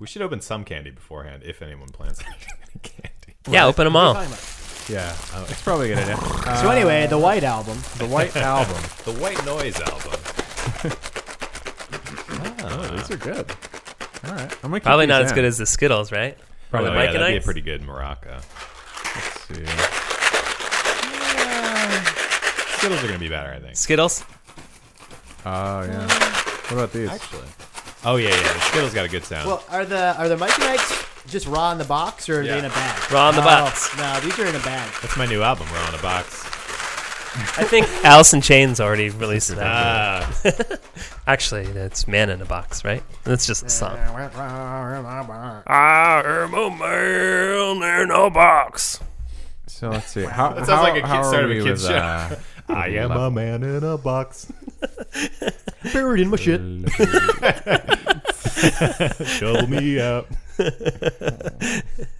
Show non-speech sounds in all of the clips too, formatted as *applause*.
We should open some candy beforehand if anyone plans on eating any candy. Yeah, open them all. Yeah, um, it's probably a good idea. *laughs* So anyway, the White Album. the White *laughs* Album. The White Noise album. Oh, these are good. All right, I'm gonna keep Probably these not as in. good as the Skittles, right? Probably oh, the yeah, Mike that'd be a Ice? pretty good Morocco. Let's see. Skittles are gonna be better, I think. Skittles. Oh yeah. What about these? Actually. Oh yeah, yeah. The Skittles got a good sound. Well, are the are the Mike and Ike's just raw in the box or are Yeah. they in a bag? Raw in the Oh, box. No, these are in a bag. That's my new album. Raw in on a box. I think *laughs* Alice in Chains already released that. Ah, *laughs* Actually, it's Man in a Box, right? That's just the song. That's I am a man in a box. So let's see. How, That sounds how- like a kid how are start of a we kid's with, show. uh, I am a man in a box. *laughs* buried in my shit. *laughs* Shovel me out. *laughs*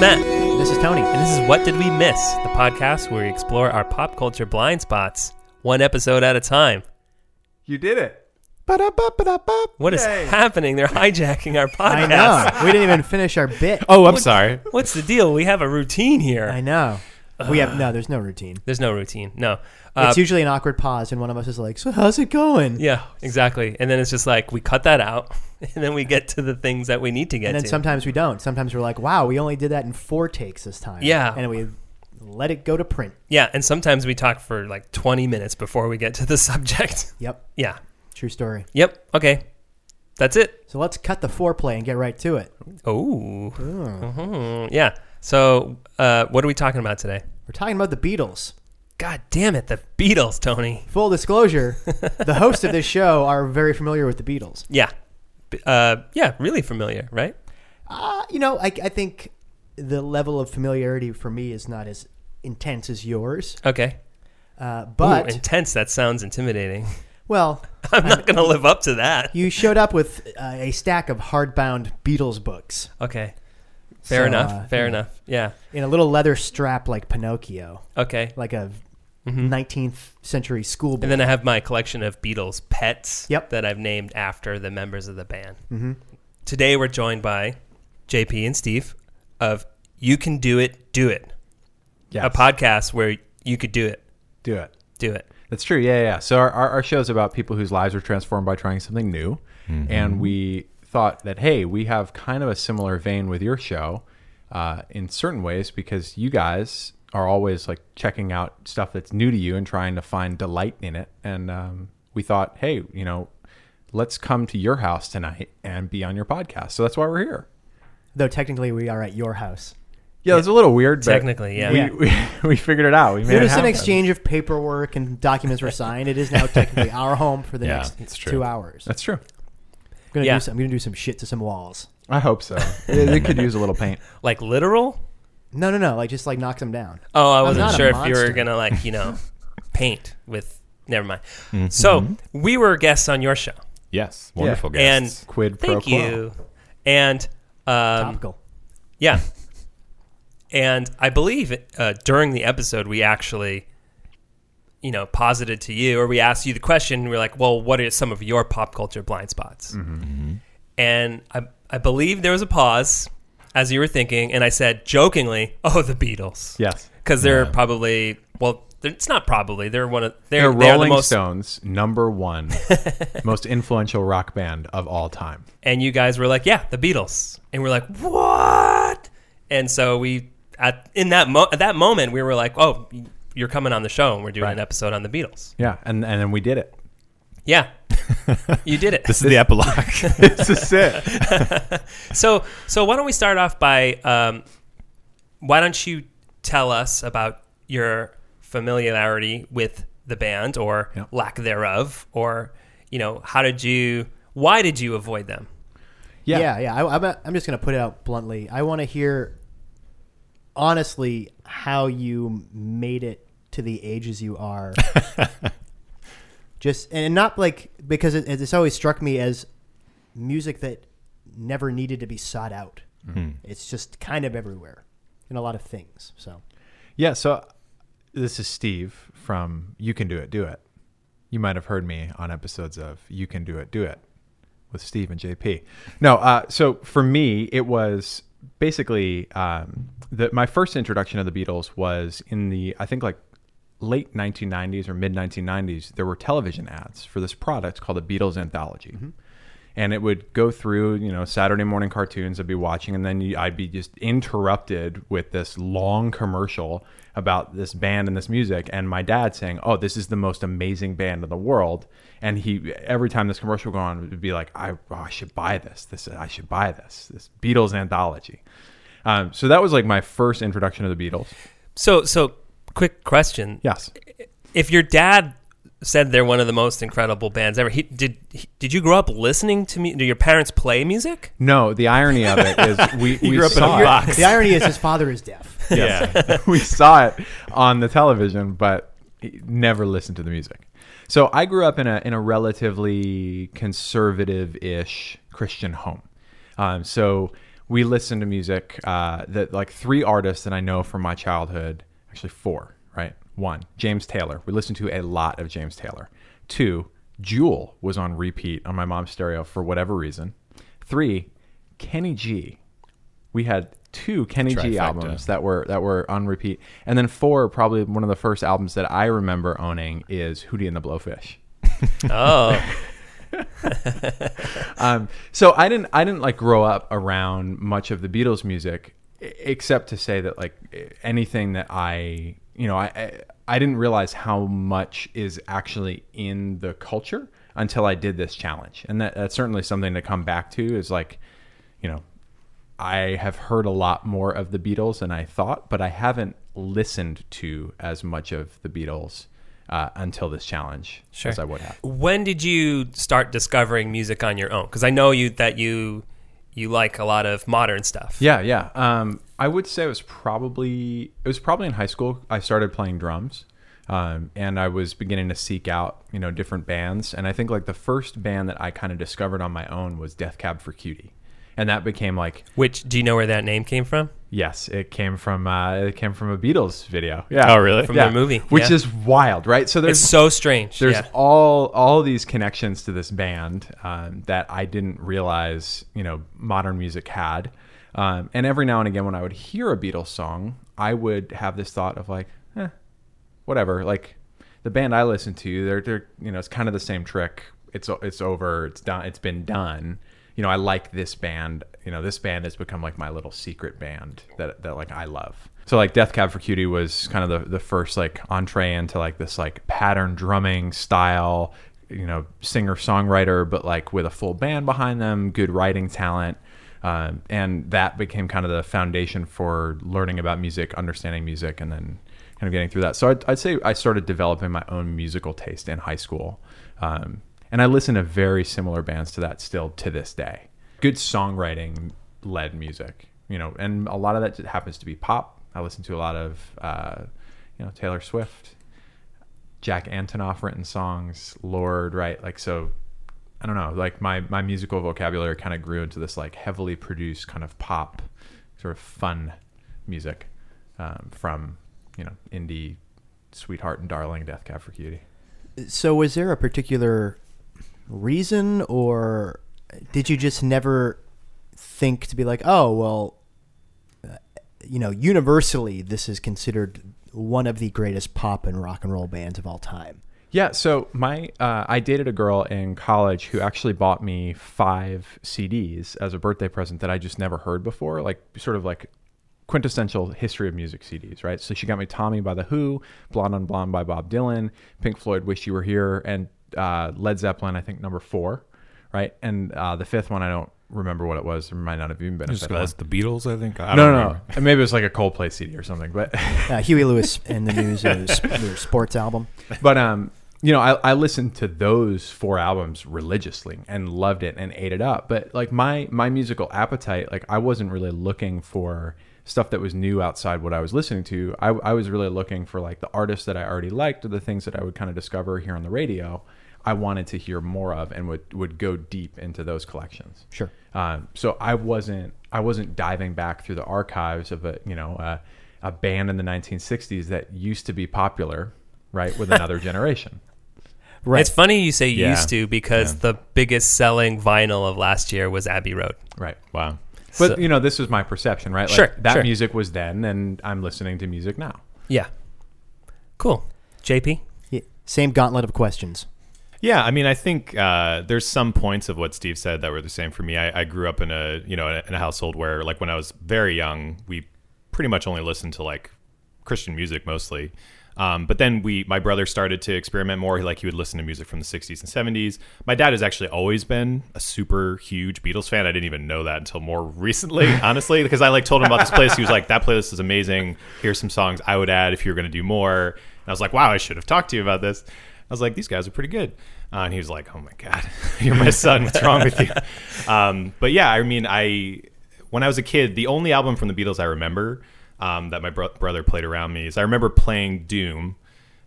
Matt, This is Tony. and this is What Did We Miss? The podcast where we explore our pop culture blind spots, one episode at a time. You did it. What is Yay. happening? They're hijacking our *laughs* I podcast. know. We didn't even finish our bit. *laughs* Oh, I'm sorry. What's the deal? We have a routine here. I know. We have *sighs* no. There's no routine. There's no routine. No. Uh, It's usually an awkward pause, and one of us is like, "So how's it going?" yeah, exactly. And then it's just like we cut that out, *laughs* and then we get to the things that we need to get And then to. sometimes we don't. Sometimes we're like, "Wow, we only did that in four takes this time." Yeah. and we let it go to print. yeah, and sometimes we talk for like 20 minutes before we get to the *laughs* subject. Yep, yeah. true story. Yep. Okay. That's it. So let's cut the foreplay and get right to it. Oh. Mhm. Yeah. So, uh, what are we talking about today? We're talking about the Beatles. God damn it, the Beatles, Tony. Full disclosure: *laughs* the hosts of this show are very familiar with the Beatles. Yeah. Uh, yeah, really familiar, right? Uh, you know, I, I think the level of familiarity for me is not as intense as yours. Okay. Uh, Ooh, but intense. That sounds intimidating. *laughs* well, *laughs* I'm not going to live up to that. you showed up with uh, a stack of hardbound Beatles books Okay. Fair So, enough. uh, Fair enough. Yeah. in a little leather strap like Pinocchio, Okay. like a Mhm. 19th century school book. And then I have my collection of Beatles pets Yep. that I've named after the members of the band. hmm Today we're joined by JP and Steve of You Can Do It, Do It, Yes. a podcast where you could do it, Do it. do it. That's true. Yeah, yeah. yeah. So our, our, our show is about people whose lives are transformed by trying something new, and we thought that hey, we have kind of a similar vein with your show uh, in certain ways because you guys are always like checking out stuff that's new to you and trying to find delight in it. And um, we thought, hey, you know, let's come to your house tonight and be on your podcast. So that's why we're here. Though technically we are at your house. Yeah, it's a little weird. but Technically, yeah. we, Yeah. we, *laughs* we figured it out. We made There it was an exchange of paperwork and documents were signed. It is now technically our home for the Yeah, next two hours. That's true. I'm gonna, Yeah. do some, I'm gonna do some shit to some walls. I hope so. it, it could use a little paint. Like literal? No, no, no. Like just like knocks them down. Oh, I wasn't sure if you were going to, like, you know, *laughs* paint with. Never mind. So we were guests on your show. Yes, wonderful And guests. Quid pro thank quo. you. And um, Topical. Yeah. And I believe uh, during the episode, we actually, you know, posited to you, or we asked you the question. We're like, well, what are some of your pop culture blind spots? And I, I believe there was a pause as you were thinking. And I said jokingly, *laughs* oh, the Beatles. Yes. Because they're Yeah. probably, well, they're, it's not probably. They're one of, they're, They're they're the Rolling most, Stones, number one, *laughs* most influential rock band of all time. and you guys were like, "Yeah, the Beatles," and we're like, "What?" And so we at in that mo- at that moment we were like, "Oh, you're coming on the show, and we're doing Right. an episode on the Beatles." Yeah, and and then we did it. Yeah, *laughs* you did it. This is the epilogue. *laughs* *laughs* this is it. so so why don't we start off by um, why don't you tell us about your familiarity with the band or Yeah. lack thereof, or you know, how did you? Why did you avoid them? Yeah. yeah, yeah. I, I'm, I'm just going to put it out bluntly. I want to hear, honestly, how you made it to the ages you are. Just and not like because it, it's always struck me as music that never needed to be sought out. It's just kind of everywhere in a lot of things. So Yeah, so this is Steve from You Can Do It, Do It. You might have heard me on episodes of You Can Do It, Do It with Steve and JP. No, uh, so for me, it was basically um, the, my first introduction of the Beatles was in the, I think like late 1990s or mid 1990s. There were television ads for this product called the Beatles Anthology. And it would go through you know saturday morning cartoons i'd be watching and then i'd be just interrupted with this long commercial about this band and this music and my dad saying oh this is the most amazing band in the world. And he every time this commercial would go on would be like i, oh, I should buy this. This i should buy this. This beatles anthology. Um, so that was like my first introduction to the beatles. So, so quick question: yes If your dad said they're one of the most incredible bands ever, he, did he, did you grow up listening to me? Do your parents play music? no the irony of it is *laughs* we, we grew up in a saw it. box. the irony is his father is deaf. *laughs* Yeah. *laughs* we saw it on the television, but never listened to the music. So I grew up in a in a relatively conservative-ish Christian home. Um, so we listened to music uh, that like three artists that I know from my childhood, actually four, right? One, James Taylor. We listened to a lot of James Taylor. Two, Jewel was on repeat on my mom's stereo for whatever reason. Three, Kenny G. We had two Kenny G albums that were that were on repeat, and then four, probably one of the first albums that I remember owning is Hootie and the Blowfish. *laughs* Oh, *laughs* Um, so I didn't I didn't like grow up around much of the Beatles music, except to say that like anything that I you know I I, I didn't realize how much is actually in the culture until I did this challenge, and that, that's certainly something to come back to is like you know I have heard a lot more of the Beatles than I thought, but I haven't listened to as much of the Beatles uh, until this challenge Sure. as I would have. when did you start discovering music on your own? Because I know you that you you like a lot of modern stuff. Yeah, yeah. Um, I would say it was probably it was probably in high school. I started playing drums, um, and I was beginning to seek out you know different bands. And I think like the first band that I kind of discovered on my own was Death Cab for Cutie, and that became like Which do you know where that name came from? Yes, it came from uh, it came from a Beatles video. Yeah. Oh, really? From Yeah. the movie, which yeah. is wild, right? So there's It's so strange. there's yeah. all all these connections to this band um, that I didn't realize you know modern music had. Um, and every now and again, when I would hear a Beatles song, I would have this thought of like, eh, whatever. Like the band I listen to, they're they're you know it's kind of the same trick. It's it's over. It's done. It's been done. You know, I like this band. You know, this band has become like my little secret band that that like I love. So like Death Cab for Cutie was kind of the the first like entree into like this like pattern drumming style. You know, singer songwriter, but like with a full band behind them, good writing talent. Um, and that became kind of the foundation for learning about music, understanding music, and then kind of getting through that. So I'd, I'd say I started developing my own musical taste in high school, um, and I listen to very similar bands to that still to this day. Good songwriting led music, you know, and a lot of that happens to be pop. I listen to a lot of, uh, you know, Taylor Swift, Jack Antonoff written songs, Lorde, right? Like so I don't know, like my my musical vocabulary kind of grew into this like heavily produced kind of pop, sort of fun music um, from you know indie, sweetheart and darling, Death Cab for Cutie. So, was there a particular reason, or did you just never think to be like, oh, well, uh, you know, universally, this is considered one of the greatest pop and rock and roll bands of all time? Yeah, so my uh, I dated a girl in college who actually bought me five CDs as a birthday present that I just never heard before, like sort of like quintessential history of music CDs, right? So she got me Tommy by the Who, Blonde on Blonde by Bob Dylan, Pink Floyd, Wish You Were Here, and uh, Led Zeppelin, I think number four, right? And uh, the fifth one I don't remember what it was. There might not have even been a Just second that's the Beatles, I think. I No, don't no, remember. no. Maybe it was like a Coldplay CD or something. But *laughs* Uh, Huey Lewis and the News, uh, their sports album. but um, you know, I, I listened to those four albums religiously and loved it and ate it up. But like my my musical appetite, like I wasn't really looking for stuff that was new outside what I was listening to. I, I was really looking for like the artists that I already liked or the things that I would kind of discover here on the radio. I wanted to hear more of and would would go deep into those collections. Sure. Um, so I wasn't I wasn't diving back through the archives of a you know a, a band in the 1960s that used to be popular, right, with another *laughs* generation. Right. It's funny you say Yeah. used to because Yeah. the biggest selling vinyl of last year was Abbey Road. Right. Wow. But So- you know, this was my perception, right? Like, Sure, That sure. music was then, and I'm listening to music now. Yeah. Cool. JP? Yeah, Same gauntlet of questions. Yeah, I mean, I think uh, there's some points of what Steve said that were the same for me. I, I grew up in a you know in a household where like when I was very young, we pretty much only listened to like Christian music mostly. Um, but then we, my brother started to experiment more. Like he would listen to music from the 60s and 70s. My dad has actually always been a super huge Beatles fan. I didn't even know that until more *laughs* recently, honestly, because I like told him about this place. He was like, "That playlist is amazing. Here's some songs I would add if you were going to do more." And I was like, "Wow, I should have talked to you about this." I was like, "These guys are pretty good." Uh, and he was like, "Oh my god, *laughs* you're my son. What's wrong with you?" *laughs* Um, but yeah, I mean, I when I was a kid, the only album from the Beatles I remember um, that my bro- brother played around me is I remember playing Doom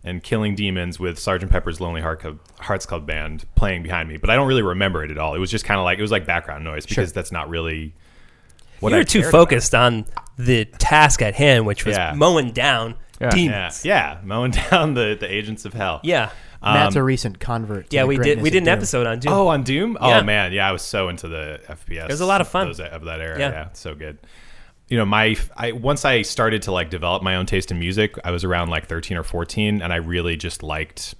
and Killing Demons with Sergeant Pepper's Lonely Heart Club, Hearts Club Band playing behind me, but I don't really remember it at all. It was just kind of like it was like background noise because that's not really what you I too cared about. focused on the task at hand, which was Yeah. mowing down Yeah. Yeah, demons. yeah, mowing *laughs* down the, the agents of hell. Yeah. Matt's Um, a recent convert. To Yeah, the we did we did an Doom. episode on Doom. Oh, on Doom? Yeah. Oh man, yeah, I was so into the FPS. It was a lot of fun. those, of that era. Yeah. Yeah. so good. You know, my I once I started to like develop my own taste in music, I was around like 13 or 14 and I really just liked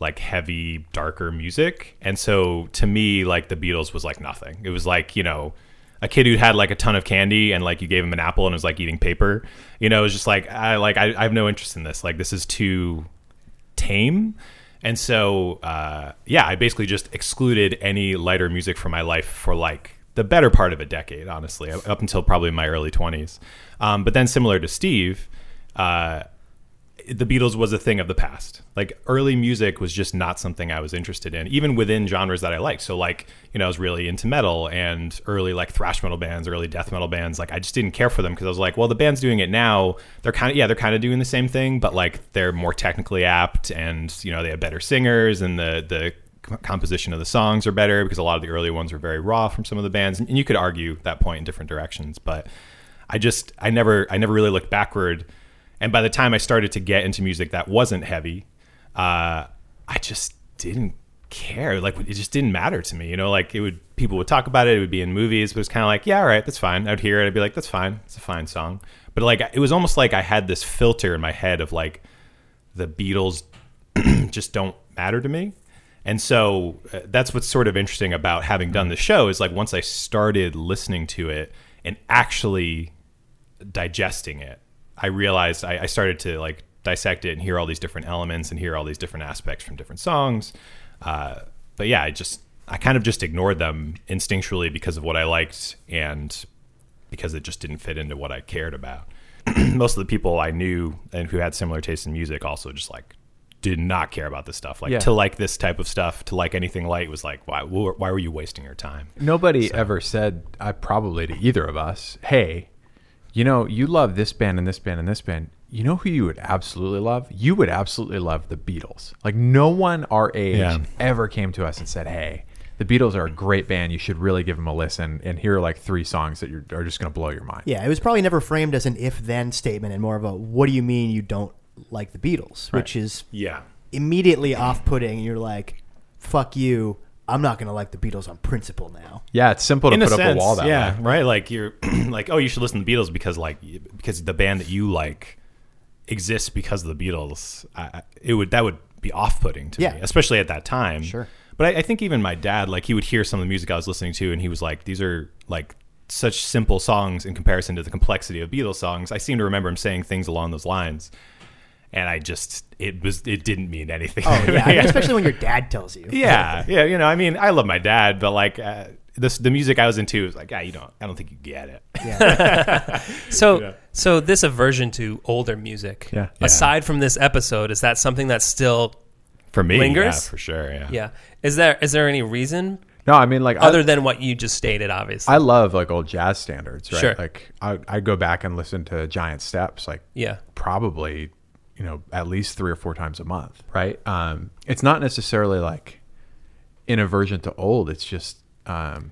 like heavy, darker music. And so to me, like the Beatles was like nothing. It was like, you know, a kid who had like a ton of candy and like you gave him an apple and was like eating paper. You know, it was just like I like I, I have no interest in this. Like this is too tame. And so, uh, yeah, I basically just excluded any lighter music from my life for like the better part of a decade, honestly, up until probably my early 20s. Um, but then, similar to Steve, uh, the Beatles was a thing of the past. Like early music was just not something I was interested in, even within genres that I liked. So like, you know, I was really into metal and early like thrash metal bands, early death metal bands. Like I just didn't care for them because I was like, well, the band's doing it now. They're kind of yeah, they're kind of doing the same thing, but like they're more technically apt and you know they have better singers and the the composition of the songs are better because a lot of the early ones were very raw from some of the bands, and you could argue that point in different directions, but. I just I never I never really looked backward, and by the time I started to get into music that wasn't heavy, uh, I just didn't care. Like it just didn't matter to me. You know, like it would people would talk about it. It would be in movies, but it's kind of like yeah, all right, that's fine. I'd hear it. I'd be like, that's fine. It's a fine song. But like it was almost like I had this filter in my head of like the Beatles *clears throat* just don't matter to me. And so uh, that's what's sort of interesting about having done the show is like once I started listening to it and actually digesting it, I realized I, I started to like dissect it and hear all these different elements and hear all these different aspects from different songs. Uh, but yeah, I just I kind of just ignored them instinctually because of what I liked and because it just didn't fit into what I cared about. *clears throat* Most of the people I knew and who had similar tastes in music also just like did not care about this stuff. Like Yeah. to like this type of stuff, to like anything light was like, why? Why were you wasting your time? Nobody ever said, I probably to either of us, hey, you know, you love this band and this band and this band. You know who you would absolutely love? You would absolutely love the Beatles. Like, no one our age Yeah. ever came to us and said, hey, the Beatles are a great band. You should really give them a listen. And here are like three songs that you're, are just going to blow your mind. Yeah, it was probably never framed as an if-then statement, and more of a "What do you mean you don't like the Beatles?" Which is Yeah. immediately off-putting. You're like, "Fuck you! I'm not going to like the Beatles on principle now." Yeah, it's simple to in put a up sense, a wall that yeah, way. right. Like you're *clears throat* like, oh, you should listen to the Beatles because like because the band that you like exists because of the Beatles. I, I- it would that would be off putting to Yeah. me, especially at that time. Sure. But I, I think even my dad, like, he would hear some of the music I was listening to, and he was like, "These are like such simple songs in comparison to the complexity of Beatles songs." I seem to remember him saying things along those lines, and I just it was it didn't mean anything. Oh yeah, *laughs* I mean, especially when your dad tells you. yeah, yeah. You know, I mean, I love my dad, but like, uh, this the music I was into was like, yeah, you don't. I don't think you get it. Yeah. *laughs* So, Yeah. so this aversion to older music. Yeah. Yeah. Aside from this episode, is that something that's still For me, Lingers? yeah, for sure. Yeah. yeah? Is there is there any reason No, I mean like I- other than what you just stated? Obviously, I love like old jazz standards, right? Sure. Like I, I go back and listen to Giant Steps, like yeah, probably, you know, at least three or four times a month, right? Um, it's not necessarily like in aversion to old. It's just, um,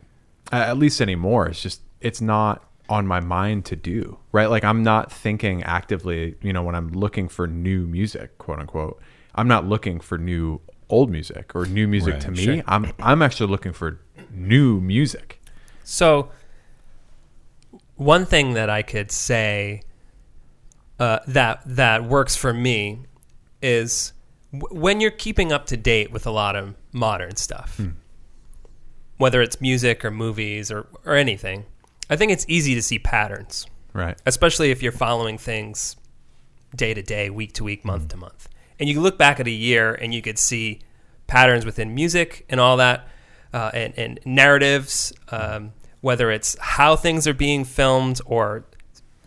at least anymore. It's just, it's not on my mind to do, right? Like I'm not thinking actively, you know, when I'm looking for new music, quote unquote. I'm not looking for new old music or new music Right, to me. sure. I'm I'm actually looking for new music. So, one thing that I could say uh, that that works for me is w- when you're keeping up to date with a lot of modern stuff, whether it's music or movies or, or anything. I think it's easy to see patterns, Right. especially if you're following things day to day, week to week, month to month. And you look back at a year and you could see patterns within music and all that, uh, and, and narratives, um, whether it's how things are being filmed or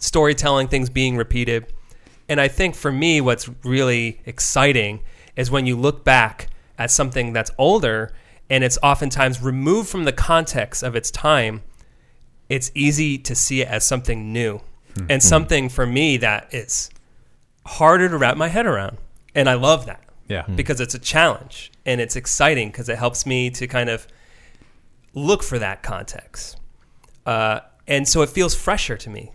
storytelling, things being repeated. And I think for me, what's really exciting is when you look back at something that's older and it's oftentimes removed from the context of its time it's easy to see it as something new and something for me that is harder to wrap my head around. And I love that Yeah. because it's a challenge and it's exciting because it helps me to kind of look for that context. Uh, and so it feels fresher to me.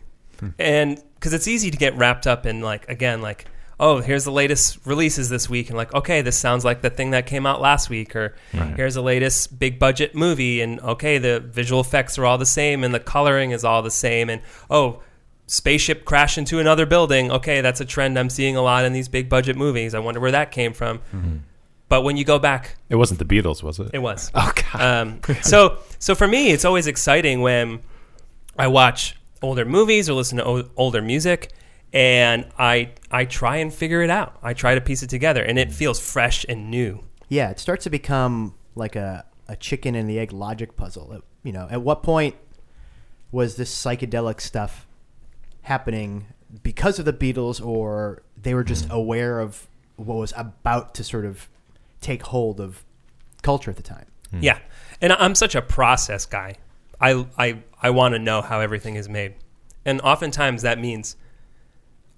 And because it's easy to get wrapped up in, like, again, like, oh, here's the latest releases this week. And, like, okay, this sounds like the thing that came out last week. Or here's the latest big budget movie. And, okay, the visual effects are all the same and the coloring is all the same. And, oh, spaceship crash into another building. Okay, that's a trend I'm seeing a lot in these big budget movies. I wonder where that came from. But when you go back, It wasn't the Beatles, was it? it was. *laughs* Oh God. Um, so so for me, it's always exciting when I watch older movies or listen to o- older music, and I I try and figure it out. I try to piece it together, and it mm. feels fresh and new. Yeah, it starts to become like a, a chicken and the egg logic puzzle. You know, at what point was this psychedelic stuff happening because of the Beatles, or they were just mm. aware of what was about to sort of take hold of culture at the time? Yeah, and I'm such a process guy. I I I want to know how everything is made, and oftentimes that means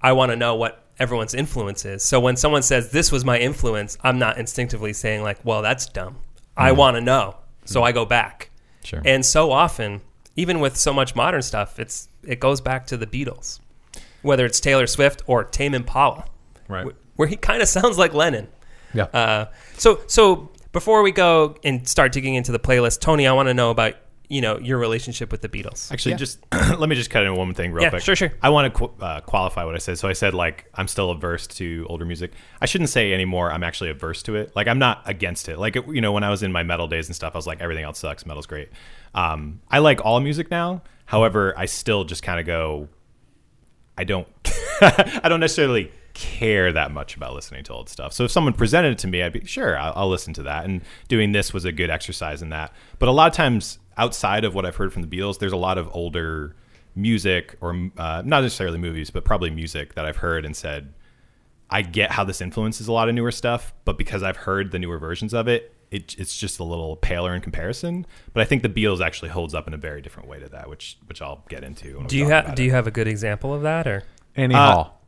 I want to know what everyone's influence is. So when someone says this was my influence, I'm not instinctively saying like, well, that's dumb. I want to know, so I go back. Sure. And so often, even with so much modern stuff, it's it goes back to the Beatles, whether it's Taylor Swift or Tame Impala, Right. wh- where he kind of sounds like Lennon. Yeah. Uh, so so before we go and start digging into the playlist, Tony, I want to know about you know your relationship with the Beatles. Actually, Yeah. just *clears throat* let me just cut in one thing real Yeah, quick. sure, sure. I want to qu- uh, qualify what I said. So I said like I'm still averse to older music. I shouldn't say anymore. I'm actually averse to it. Like I'm not against it. Like it, you know, when I was in my metal days and stuff, I was like everything else sucks. Metal's great. Um, I like all music now. However, I still just kind of go. I don't. *laughs* I don't necessarily care that much about listening to old stuff. So if someone presented it to me, I'd be sure I'll, I'll listen to that. And doing this was a good exercise in that. But a lot of times outside of what I've heard from the Beatles, there's a lot of older music or uh, not necessarily movies, but probably music that I've heard and said, I get how this influences a lot of newer stuff, but because I've heard the newer versions of it, it it's just a little paler in comparison. But I think the Beatles actually holds up in a very different way to that, which which I'll get into. Do you have Do it. you have a good example of that or? Annie Uh, Hall.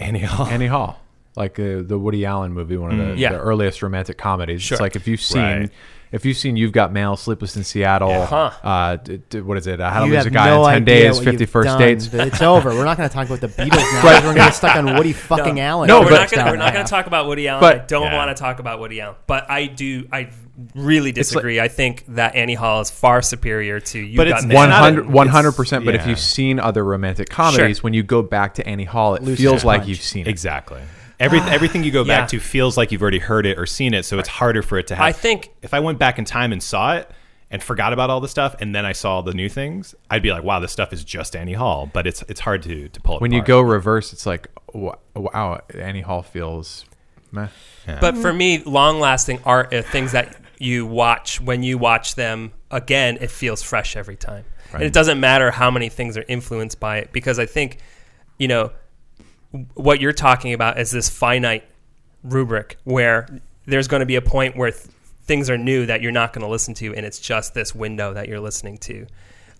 Annie Hall? Annie Hall, like uh, the Woody Allen movie, one of the, Mm. Yeah. the earliest romantic comedies. Sure. It's like if you've seen, Right. If you've seen, you've got Mail, Sleepless in Seattle. Huh. Uh, d- d- what is it? Uh, How to you Lose a Guy no in Ten Days, what Fifty done, Dates. It's over. We're not going to talk about the *laughs* Beatles now. But- we're going to get stuck on Woody *laughs* fucking Allen. No, we're not gonna, we're not going to talk about Woody Allen. But- I don't Yeah. want to talk about Woody Allen, but I do. I really disagree. I think that Annie Hall is far superior to you. But Got Mail. 100%. 100% But if you've seen other romantic comedies, Sure. when you go back to Annie Hall, it Loses feels like punch. you've seen it. Exactly. Every, ah, everything you go Yeah. back to feels like you've already heard it or seen it, so it's harder for it to happen. I think- if I went back in time and saw it and forgot about all the stuff, and then I saw the new things, I'd be like, "Wow, this stuff is just Annie Hall." But it's it's hard to to pull it When you go reverse, it's like wow, Annie Hall feels Meh. But for me, long lasting art are things that you watch when you watch them again, it feels fresh every time. And it doesn't matter how many things are influenced by it because I think, you know, what you're talking about is this finite rubric where there's going to be a point where th- things are new that you're not going to listen to and it's just this window that you're listening to.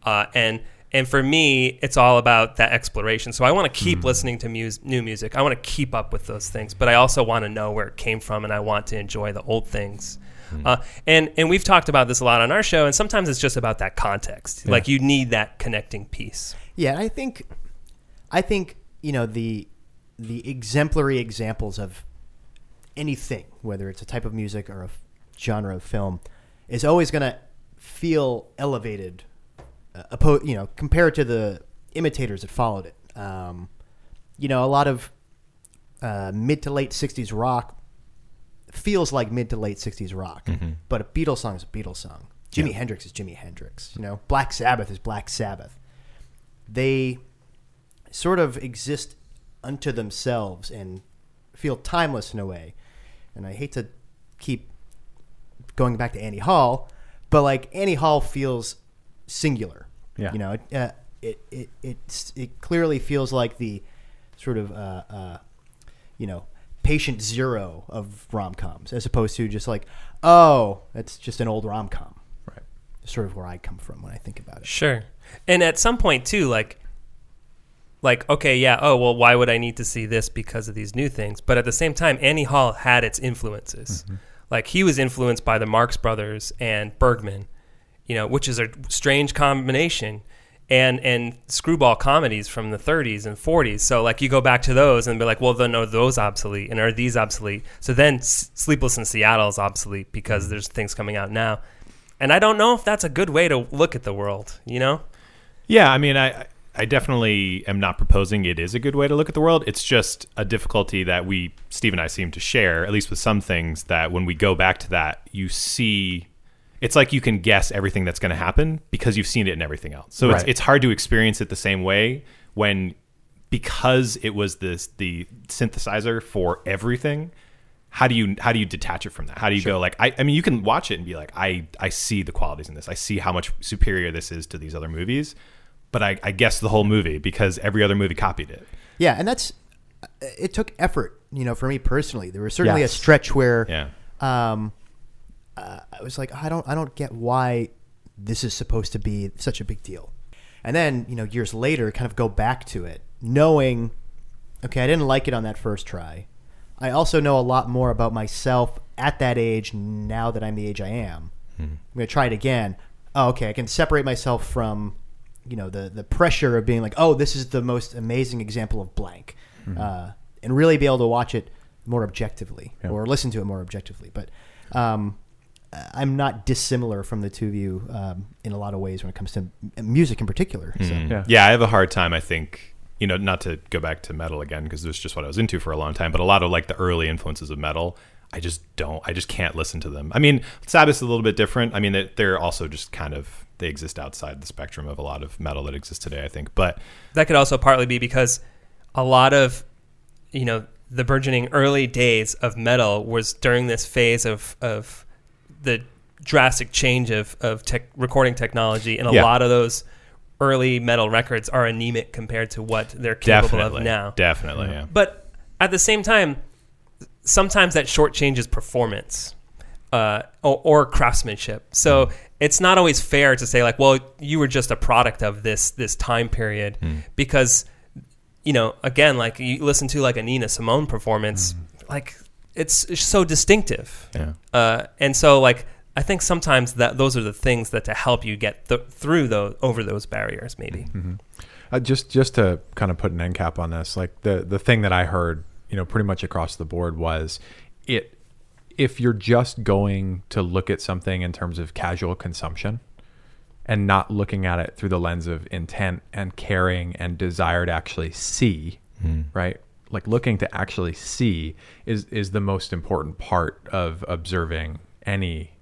Uh, and and for me, it's all about that exploration. So I want to keep listening to mus- new music. I want to keep up with those things, but I also want to know where it came from, and I want to enjoy the old things. Uh, and and we've talked about this a lot on our show, and sometimes it's just about that context. Like you need that connecting piece. Yeah, I think, I think you know the the exemplary examples of anything, whether it's a type of music or a f- genre of film, is always going to feel elevated, uh, oppo- you know, compared to the imitators that followed it. Um, you know, a lot of uh, mid to late '60s rock feels like mid to late '60s rock, but a Beatles song is a Beatles song. Jimi Hendrix is Jimi Hendrix. You know, Black Sabbath is Black Sabbath they sort of exist unto themselves and feel timeless in a way. And I hate to keep going back to Annie Hall, but like Annie Hall feels singular. Yeah. You know, it uh, it, it it it clearly feels like the sort of uh, uh, you know patient zero of rom coms, as opposed to just like oh, that's just an old rom com. Right. Sort of where I come from when I think about it. Sure. And at some point too, like like, okay, yeah, oh well why would I need to see this because of these new things? But at the same time, Annie Hall had its influences. Mm-hmm. Like he was influenced by the Marx brothers and Bergman, you know, which is a strange combination. And and screwball comedies from the 30s and 40s. So like you go back to those and be like, well, then are those obsolete and are these obsolete? So then S- Sleepless in Seattle is obsolete because mm-hmm. there's things coming out now. And I don't know if that's a good way to look at the world, you know? Yeah, I mean, I I definitely am not proposing it is a good way to look at the world. It's just a difficulty that we Steve and I seem to share, at least with some things. That when we go back to that, you see, it's like you can guess everything that's going to happen because you've seen it in everything else. So it's Right. it's hard to experience it the same way when because it was this the synthesizer for everything how do you how do you detach it from that how do you go like I, I mean you can watch it and be like i i see the qualities in this i see how much superior this is to these other movies but i i guess the whole movie because every other movie copied it Yeah, and that's it took effort, you know, for me personally. There was certainly Yes. a stretch where yeah um, uh, I was like, I don't, I don't get why this is supposed to be such a big deal. And then, you know, years later, kind of go back to it, knowing, okay, I didn't like it on that first try. I also know a lot more about myself at that age now that I'm the age I am. I'm going to try it again. Oh, okay, I can separate myself from, you know, the the pressure of being like, oh, this is the most amazing example of blank, uh, and really be able to watch it more objectively Yeah. or listen to it more objectively. But um, I'm not dissimilar from the two of you um, in a lot of ways when it comes to music in particular. So. Yeah. yeah i have a hard time i think you know not to go back to metal again because it was just what i was into for a long time but a lot of like the early influences of metal i just don't i just can't listen to them i mean sabbath's a little bit different i mean they're also just kind of they exist outside the spectrum of a lot of metal that exists today i think. But that could also partly be because a lot of you know the burgeoning early days of metal was during this phase of of the drastic change of of tech, recording technology and a Yeah. lot of those early metal records are anemic compared to what they're capable definitely. of now. Definitely yeah. but at the same time sometimes that shortchanges performance uh, or, or craftsmanship. So it's not always fair to say like, well, you were just a product of this this time period because you know, again, like you listen to like a Nina Simone performance, like it's, it's so distinctive. yeah Uh, and so like I think sometimes that those are the things that to help you get th- through those over those barriers maybe. Uh, just just to kind of put an end cap on this, like the the thing that I heard, you know, pretty much across the board was it. If you're just going to look at something in terms of casual consumption, and not looking at it through the lens of intent and caring and desire to actually see, hmm. right? Like looking to actually see is is the most important part of observing any,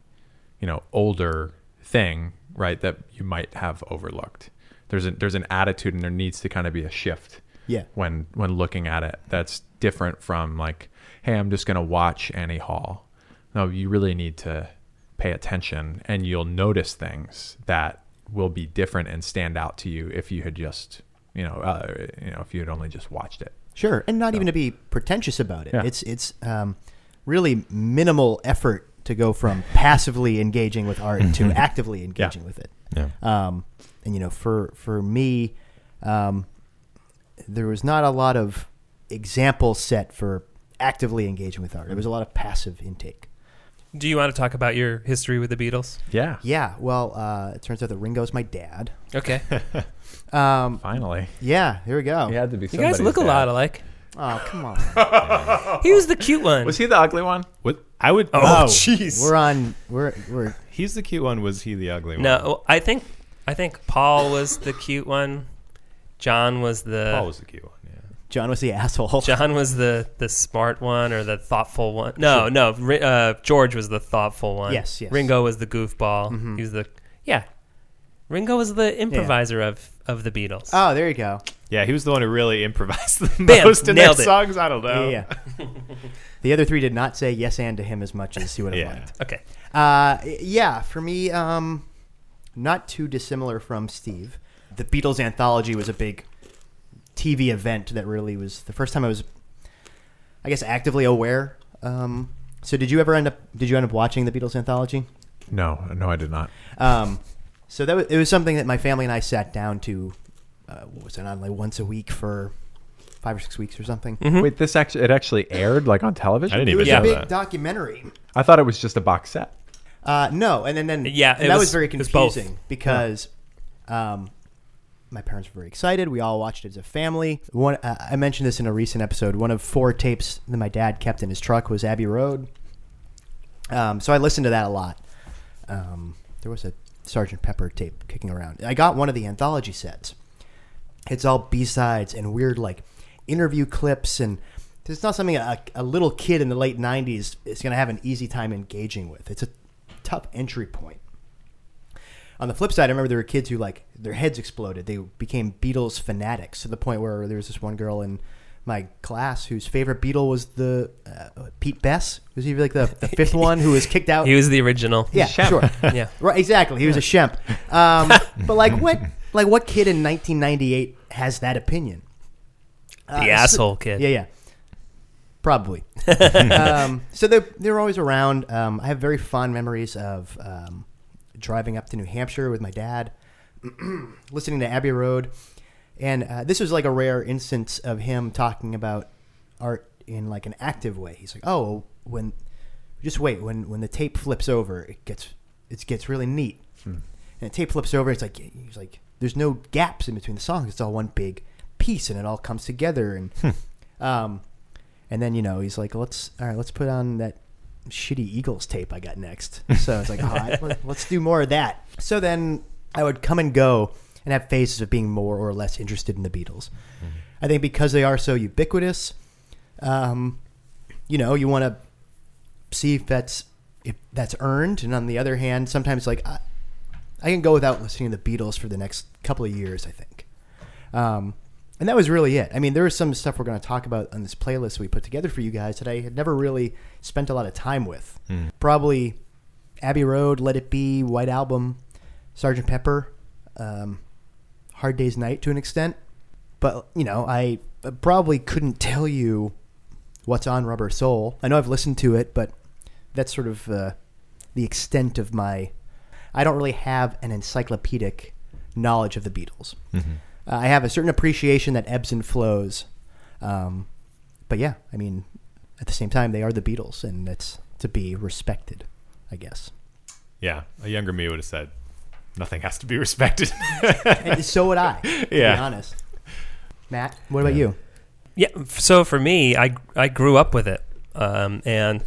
you know, older thing, right? That you might have overlooked. There's a, there's an attitude and there needs to kind of be a shift Yeah. when when looking at it that's different from like hey i'm just going to watch annie hall no you really need to pay attention and you'll notice things that will be different and stand out to you if you had just you know uh, you know if you had only just watched it Sure, and not even to be pretentious about it. Yeah. It's it's um, really minimal effort to go from passively engaging with art to actively engaging with it. Yeah. Um, and you know, for for me, um, there was not a lot of example set for actively engaging with art. There was a lot of passive intake. Do you want to talk about your history with the Beatles? yeah Yeah, well, uh, it turns out that Ringo's my dad. Okay. *laughs* Um, finally yeah, here we go. he had to be You guys look a lot alike. Oh, come on. *laughs* He was the cute one. was he the ugly one What I would Oh, Oh, jeez. We're on. We're we're. he's the cute one. Was he the ugly one? No, I think I think Paul was the cute one. John was the Paul was the cute one. Yeah. John was the *laughs* asshole. John was the the smart one or the thoughtful one. No, no. Uh, George was the thoughtful one. Yes, yes. Ringo was the goofball. He was the yeah. Ringo was the improviser of of the Beatles. Oh, there you go. Yeah, he was the one who really improvised the Bam, most in their nailed it. songs. I don't know. Yeah. yeah. *laughs* the other three did not say yes and to him as much as he would have Yeah. liked. okay. Uh, yeah, for me, um, not too dissimilar from Steve. The Beatles anthology was a big TV event that really was the first time I was, I guess, actively aware. Um, so did you ever end up? Did you end up watching the Beatles anthology? no no i did not Um, so that was, it was something that my family and I sat down to. Uh, what was it on like once a week for five or six weeks or something? wait this actually it actually aired like on television I didn't It even was know a big that. documentary. i thought it was just a box set Uh, no, and then, then Yeah, and that was, was- very it was both. confusing because um, my parents were very excited. We all watched it as a family. One, uh, I mentioned this in a recent episode. One of four tapes that my dad kept in his truck was Abbey Road. Um, so I listened to that a lot. Um, there was a Sergeant Pepper tape kicking around. I got one of the anthology sets. It's all B sides and weird like interview clips and. It's not something a, a little kid in the late '90s is going to have an easy time engaging with. It's a tough entry point. On the flip side, I remember there were kids who like their heads exploded. They became Beatles fanatics to the point where there was this one girl in my class whose favorite Beatle was the uh, Pete Best. Was he like the, the fifth *laughs* one who was kicked out? He was the original. yeah, sure. *laughs* Yeah. *laughs* Right, exactly. He was a shemp. Um, but like what like what kid in 1998 has that opinion? Uh, The so- asshole kid. Yeah, yeah. Probably. um, so they're they're always around. Um, I have very fond memories of um, driving up to New Hampshire with my dad, *clears throat* listening to Abbey Road, and uh, this was like a rare instance of him talking about art in like an active way. He's like, "Oh, when just wait when when the tape flips over, it gets it gets really neat." And the tape flips over. It's like he's like, "There's no gaps in between the songs. It's all one big piece, and it all comes together." And um, and then you know he's like, "Let's all right, let's put on that shitty Eagles tape I got next." So it's like, "All right, let- let's do more of that." So then I would come and go and have phases of being more or less interested in the Beatles. I think because they are so ubiquitous, um, you know, you want to see if that's if that's earned, and on the other hand, sometimes like I, I can go without listening to the Beatles for the next couple of years. I think, um, and that was really it. I mean, there is some stuff we're going to talk about on this playlist we put together for you guys that I had never really spent a lot of time with. Probably Abbey Road, Let It Be, White Album, Sergeant Pepper, um, Hard Day's Night to an extent. But you know, I probably couldn't tell you what's on Rubber Soul. I know I've listened to it, but that's sort of uh, the extent of my. I don't really have an encyclopedic knowledge of the Beatles. Uh, I have a certain appreciation that ebbs and flows, um, but yeah, I mean, at the same time, they are the Beatles, and that's to be respected, I guess. Yeah, a younger me would have said, "Nothing has to be respected." *laughs* And so would I. To be honest. Matt, what about you? Yeah. So for me, I I grew up with it, um, and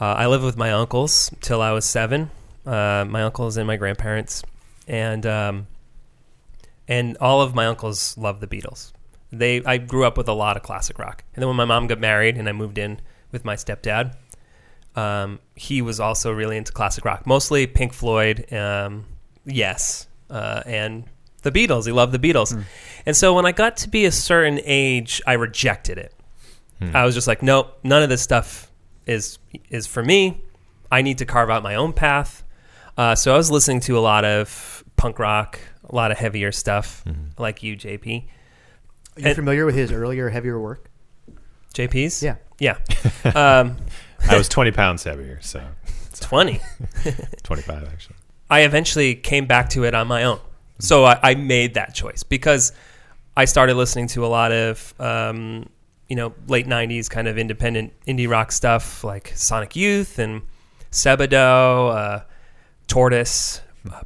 uh, I lived with my uncles till I was seven. Uh, my uncles and my grandparents, and um, and all of my uncles loved the Beatles. They I grew up with a lot of classic rock, and then when my mom got married and I moved in with my stepdad, um, he was also really into classic rock, mostly Pink Floyd, um, yes, uh, and the Beatles. He loved the Beatles. And so when I got to be a certain age, I rejected it. I was just like, nope, none of this stuff is is for me. I need to carve out my own path. Uh, so I was listening to a lot of punk rock, a lot of heavier stuff, like you, JP. Are you And- familiar with his earlier, heavier work? JP's? Yeah. Yeah. *laughs* Um, I was 20 pounds heavier, so *laughs* 20. *laughs* 25 actually. I eventually came back to it on my own. So I, I made that choice because I started listening to a lot of, um, you know, late 90s kind of independent indie rock stuff like Sonic Youth and Sebadoh, uh, Tortoise, uh,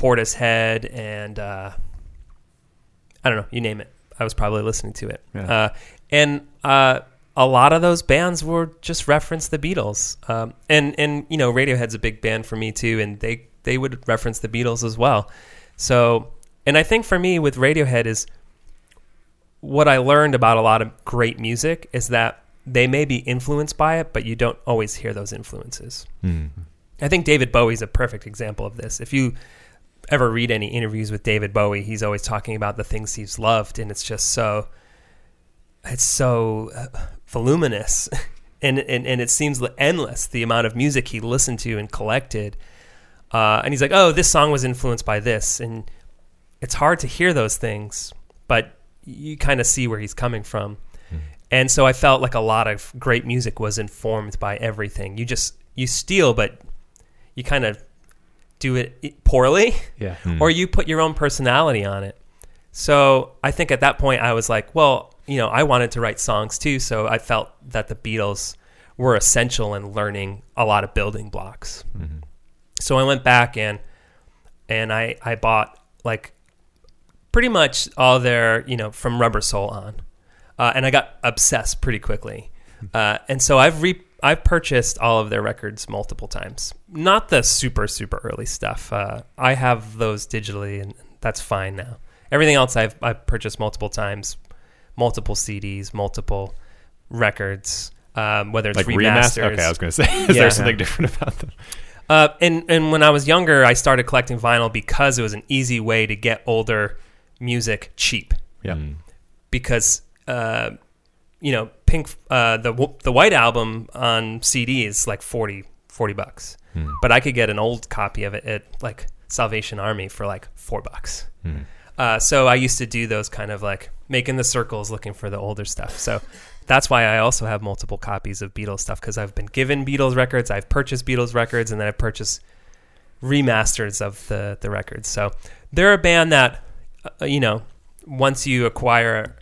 Portishead, and uh, I don't know, you name it. I was probably listening to it. Yeah. Uh, and uh, a lot of those bands were just reference the Beatles. Um, and, and, you know, Radiohead's a big band for me too, and they, they would reference the Beatles as well. So, and I think for me with Radiohead is what I learned about a lot of great music is that they may be influenced by it, but you don't always hear those influences. I think David Bowie's a perfect example of this. If you ever read any interviews with David Bowie, he's always talking about the things he's loved, and it's just so it's so uh, voluminous, *laughs* and, and and it seems endless the amount of music he listened to and collected. Uh, and he's like, "Oh, this song was influenced by this," and it's hard to hear those things, but you kind of see where he's coming from. And so I felt like a lot of great music was informed by everything. You just you steal, but you kind of do it poorly, Yeah. *laughs* or you put your own personality on it. So I think at that point I was like, well, you know, I wanted to write songs too, so I felt that the Beatles were essential in learning a lot of building blocks. So I went back and and I I bought like pretty much all their you know from Rubber Soul on, uh, and I got obsessed pretty quickly. Uh, and so I've re I've purchased all of their records multiple times. Not the super super early stuff. Uh, I have those digitally, and that's fine now. Everything else I've I've purchased multiple times, multiple CDs, multiple records. Um, whether it's Like remasters, remaster? Okay, I was going to say, *laughs* is Yeah. there something different about them? uh, and and when I was younger, I started collecting vinyl because it was an easy way to get older music cheap. Yeah. Because uh, you know, Pink, uh, the the White Album on CD is like 40, 40 bucks, but I could get an old copy of it at like Salvation Army for like four bucks. Uh, so I used to do those kind of like making the circles, looking for the older stuff. So that's why I also have multiple copies of Beatles stuff because I've been given Beatles records, I've purchased Beatles records, and then I've purchased remasters of the the records. So they're a band that uh, you know once you acquire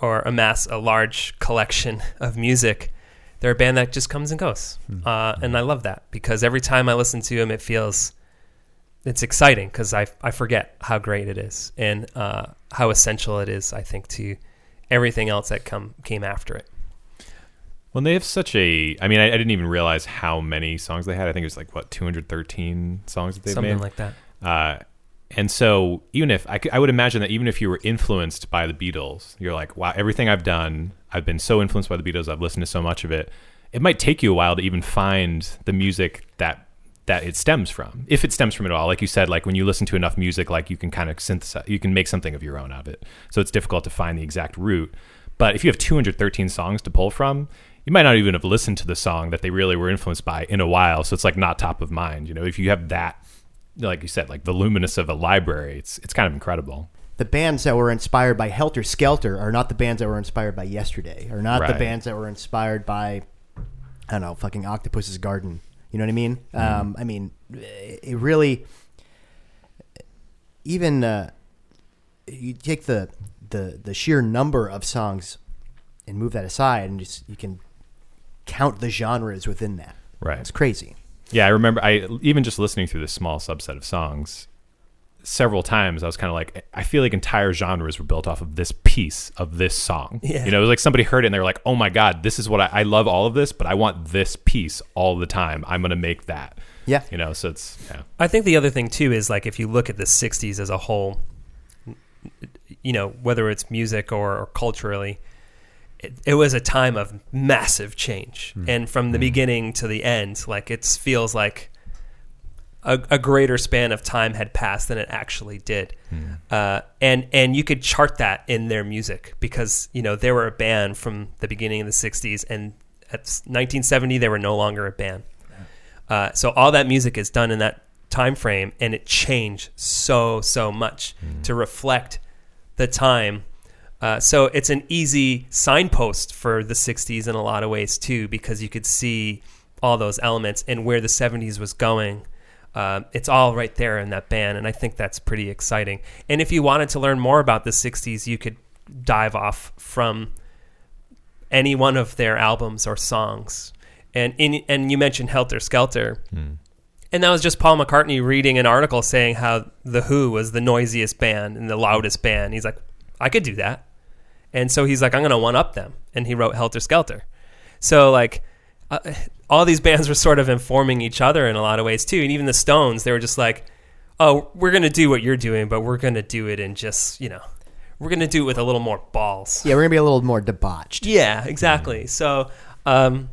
or amass a large collection of music, they're a band that just comes and goes, uh, and I love that because every time I listen to them, it feels it's exciting because I I forget how great it is and uh, how essential it is. I think to everything else that come came after it. Well, they have such a. I mean, I, I didn't even realize how many songs they had. I think it was like what 213 songs that they've Something made. like that. Uh, and so, even if I, I would imagine that even if you were influenced by the Beatles, you're like, wow, everything I've done, I've been so influenced by the Beatles. I've listened to so much of it. It might take you a while to even find the music that that it stems from, if it stems from it all. Like you said, like when you listen to enough music, like you can kind of synthesize, you can make something of your own out of it. So it's difficult to find the exact root. But if you have 213 songs to pull from, you might not even have listened to the song that they really were influenced by in a while. So it's like not top of mind. You know, if you have that, like you said, like voluminous of a library, it's it's kind of incredible. The bands that were inspired by Helter Skelter are not the bands that were inspired by Yesterday, are not the bands that were inspired by, I don't know, fucking Octopus's Garden. You know what I mean? Mm-hmm. Um, I mean, it really, even uh, you take the, the the sheer number of songs and move that aside, and just you can count the genres within that. Right. It's crazy. Yeah, I remember. I even just listening through this small subset of songs, several times I was kind of like, I feel like entire genres were built off of this piece of this song. Yeah. You know, it was like somebody heard it and they were like, oh my god, this is what I, I love all of this, but I want this piece all the time. I'm gonna make that. Yeah. You know, so it's yeah. I think the other thing too is like if you look at the '60s as a whole, you know, whether it's music or, or culturally, it, it was a time of massive change, and from the beginning to the end, like it feels like a, a greater span of time had passed than it actually did, uh, and and you could chart that in their music because you know they were a band from the beginning of the '60s, and at 1970 they were no longer a band. Uh, so all that music is done in that time frame, and it changed so so much to reflect the time. Uh, so it's an easy signpost for the '60s in a lot of ways too, because you could see all those elements and where the '70s was going. Uh, it's all right there in that band, and I think that's pretty exciting. And if you wanted to learn more about the '60s, you could dive off from any one of their albums or songs. And in, and you mentioned Helter Skelter, and that was just Paul McCartney reading an article saying how the Who was the noisiest band and the loudest band. He's like, I could do that, and so he's like, I'm going to one up them, and he wrote Helter Skelter. So like, uh, all these bands were sort of informing each other in a lot of ways too, and even the Stones, they were just like, oh, we're going to do what you're doing, but we're going to do it in just you know, we're going to do it with a little more balls. Yeah, we're gonna be a little more debauched. Yeah, exactly. So, um,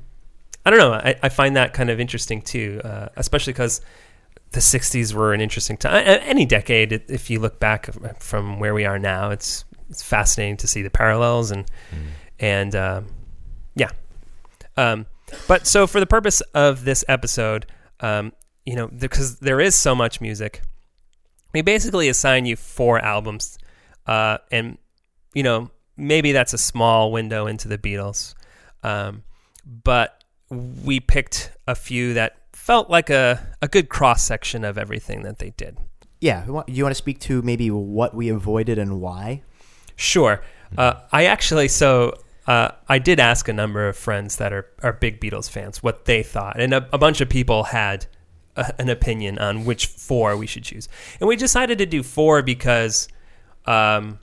I don't know. I, I find that kind of interesting too, uh, especially because the '60s were an interesting time. Any decade, if you look back from where we are now, it's it's fascinating to see the parallels and and um, yeah. Um, but so for the purpose of this episode, um, you know, because there is so much music, we basically assign you four albums, uh, and you know maybe that's a small window into the Beatles, um, but we picked a few that felt like a, a good cross section of everything that they did. Yeah, you want to speak to maybe what we avoided and why? Sure. Uh, I actually so uh, I did ask a number of friends that are, are big Beatles fans what they thought, and a, a bunch of people had a, an opinion on which four we should choose, and we decided to do four because um,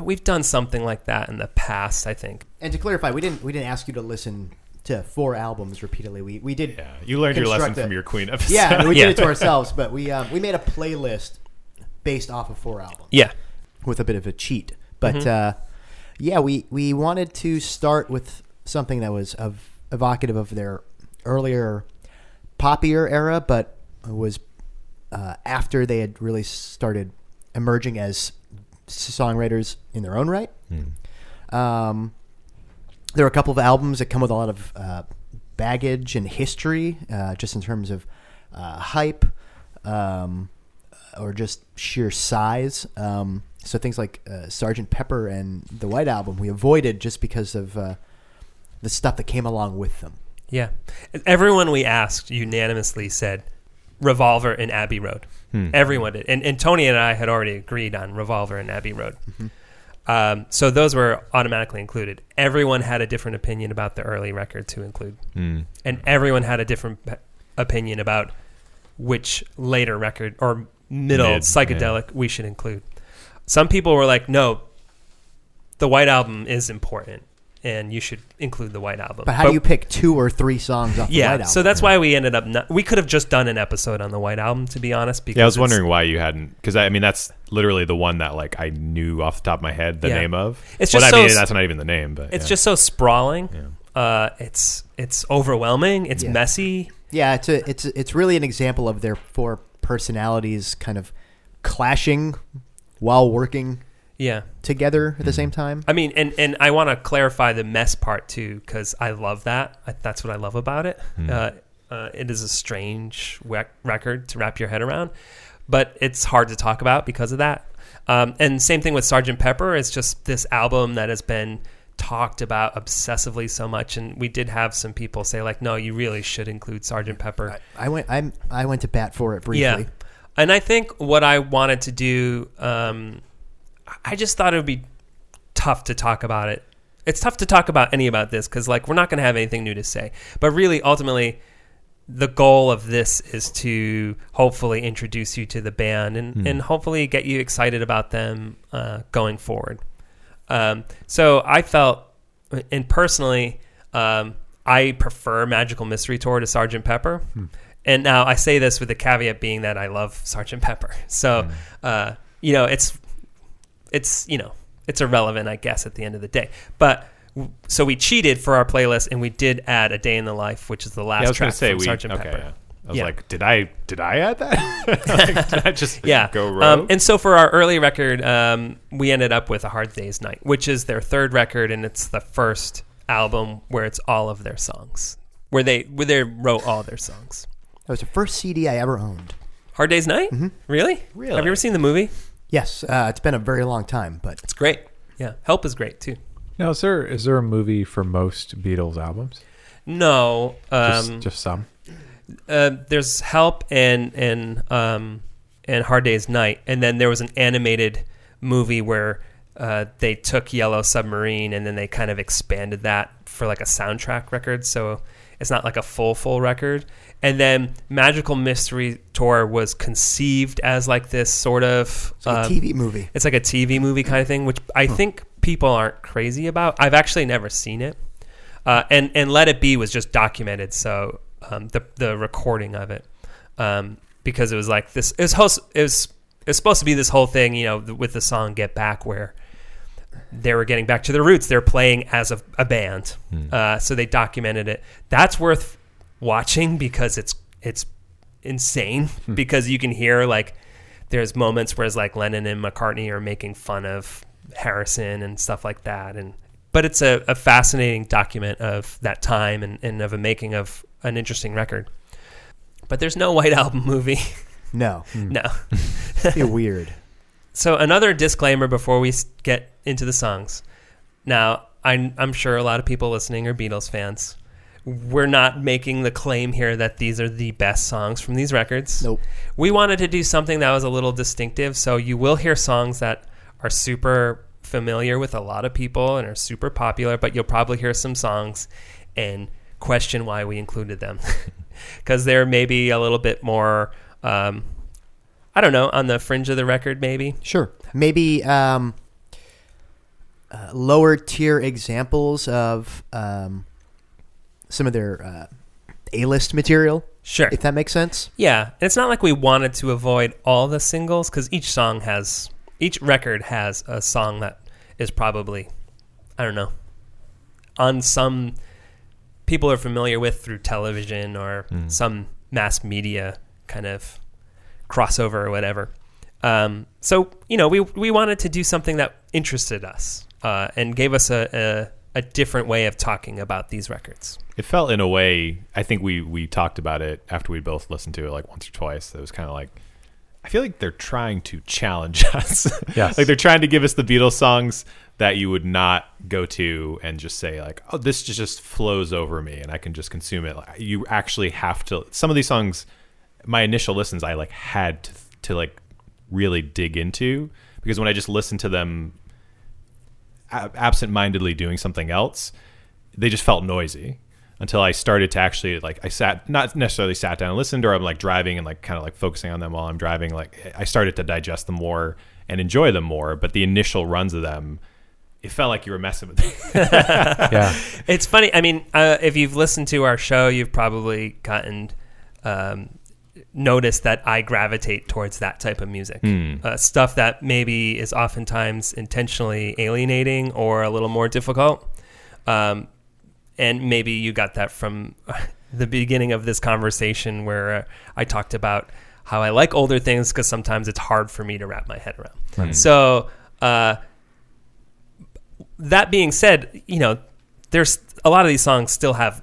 we've done something like that in the past. I think. And to clarify, we didn't we didn't ask you to listen to four albums repeatedly. We we did. Yeah, you learned your lesson Construct it. from your Queen episode. Yeah, and we Yeah. did it to *laughs* ourselves, but we um, we made a playlist based off of four albums Yeah. with a bit of a cheat. But Mm-hmm. uh, yeah, we we wanted to start with something that was of evocative of their earlier poppier era, but was uh, after they had really started emerging as songwriters in their own right. Um, there are a couple of albums that come with a lot of uh, baggage and history, uh, just in terms of uh, hype um, or just sheer size. Um, so things like uh, Sergeant Pepper and the White Album we avoided just because of uh, the stuff that came along with them. Yeah. Everyone we asked unanimously said Revolver and Abbey Road. Everyone did. And, and Tony and I had already agreed on Revolver and Abbey Road. Um, so those were automatically included. Everyone had a different opinion about the early record to include. Mm. And everyone had a different pe- opinion about which later record or middle Mid, psychedelic we should include. Some people were like, no, the White Album is important and you should include the White Album. But how do you pick two or three songs off the Yeah, White Album? so that's why we ended up. Not, we could have just done an episode on the White Album, to be honest. Because Yeah, I was wondering why you hadn't, because I, I mean that's literally the one that like I knew off the top of my head the Yeah. name of. It's well, just I so mean that's not even the name, but It's yeah. just so sprawling. Yeah. Uh, it's it's overwhelming. It's Yeah. messy. Yeah, it's a, it's it's really an example of their four personalities kind of clashing while working Yeah. together at the same time. I mean, and, and I want to clarify the mess part too, because I love that. I, that's what I love about it. Uh, uh, it is a strange wec- record to wrap your head around, but it's hard to talk about because of that. Um, and same thing with Sergeant Pepper. It's just this album that has been talked about obsessively so much, and we did have some people say like, "No, you really should include Sergeant Pepper." I went I'm, I went to bat for it briefly. Yeah. And I think what I wanted to do, um, I just thought it would be tough to talk about it. It's tough to talk about any about this because, like, we're not going to have anything new to say. But really, ultimately, the goal of this is to hopefully introduce you to the band and, and hopefully get you excited about them uh, going forward. Um, so I felt, and personally, um, I prefer Magical Mystery Tour to Sergeant Pepper. And now I say this with the caveat being that I love Sergeant Pepper. So, uh, you know, it's it's you know it's irrelevant, I guess, at the end of the day. But so we cheated for our playlist, and we did add a day in the life, which is the last Yeah, I was track say we Sergeant okay, Pepper. yeah. I was Yeah. like, did I did I add that? *laughs* like, did I just *laughs* Yeah. go rogue? Um, and so for our early record, um, we ended up with A Hard Day's Night, which is their third record, and it's the first album where it's all of their songs, where they where they wrote all their songs. That was the first CD I ever owned. Hard Day's Night? Really? Really? Have you ever seen the movie? Yes, uh, it's been a very long time, but It's great. Yeah. Help is great too. Now, is there is there a movie for most Beatles albums? No. Just, Um, just some. uh, there's Help and and um, and Hard Day's Night, and then there was an animated movie where uh, they took Yellow Submarine and then they kind of expanded that for like a soundtrack record. So it's not like a full full record. And then Magical Mystery Tour was conceived as like this sort of it's like um, a TV movie. it's like a TV movie kind of thing, which I think people aren't crazy about. I've actually never seen it, uh, and and Let It Be was just documented, so um, the the recording of it, um, because it was like this. It was host, it was it was supposed to be this whole thing, you know, with the song "Get Back," where they were getting back to their roots. They're playing as a, a band, uh, so they documented it. That's worth watching because it's it's insane hmm. *laughs* because you can hear like there's moments where it's like Lennon and McCartney are making fun of Harrison and stuff like that and but it's a, a fascinating document of that time and, and of a making of an interesting record. But there's no White Album *laughs* movie. No, *laughs* hmm. no. it'd be weird. So another disclaimer before we get into the songs. Now, I'm, I'm sure a lot of people listening are Beatles fans. We're not making the claim here that these are the best songs from these records. Nope. We wanted to do something that was a little distinctive, so you will hear songs that are super familiar with a lot of people and are super popular, but you'll probably hear some songs and question why we included them. *laughs* Because they're maybe a little bit more, um, I don't know, on the fringe of the record, maybe. Sure. Maybe um, uh, lower tier examples of um, some of their uh, A-list material, Sure. if that makes sense. Yeah, and it's not like we wanted to avoid all the singles because each song has, each record has a song that is probably, I don't know, on some people are familiar with through television or some mass media kind of crossover or whatever. Um, so you know, we we wanted to do something that interested us uh, and gave us a, a a different way of talking about these records. it felt in a way. I think we we talked about it after we both listened to it like once or twice. It was kind of like I feel like they're trying to challenge *laughs* us. Yes. like they're trying to give us the Beatles songs that you would not go to and just say like, "Oh, this just, just flows over me and I can just consume it." Like, you actually have to. Some of these songs, my initial listens, I like had to to like really dig into because when I just listened to them ab- absent-mindedly doing something else, they just felt noisy until I started to actually like I sat not necessarily sat down and listened or I'm like driving and like kind of like focusing on them while I'm driving like I started to digest them more and enjoy them more but the initial runs of them it felt like you were messing with me *laughs* yeah. It's funny. I mean, uh, if you've listened to our show, you've probably gotten um, noticed that I gravitate towards that type of music, uh, stuff that maybe is oftentimes intentionally alienating or a little more difficult. Um, and maybe you got that from *laughs* the beginning of this conversation where uh, I talked about how I like older things because sometimes it's hard for me to wrap my head around. So. Uh, that being said, you know, there's a lot of these songs still have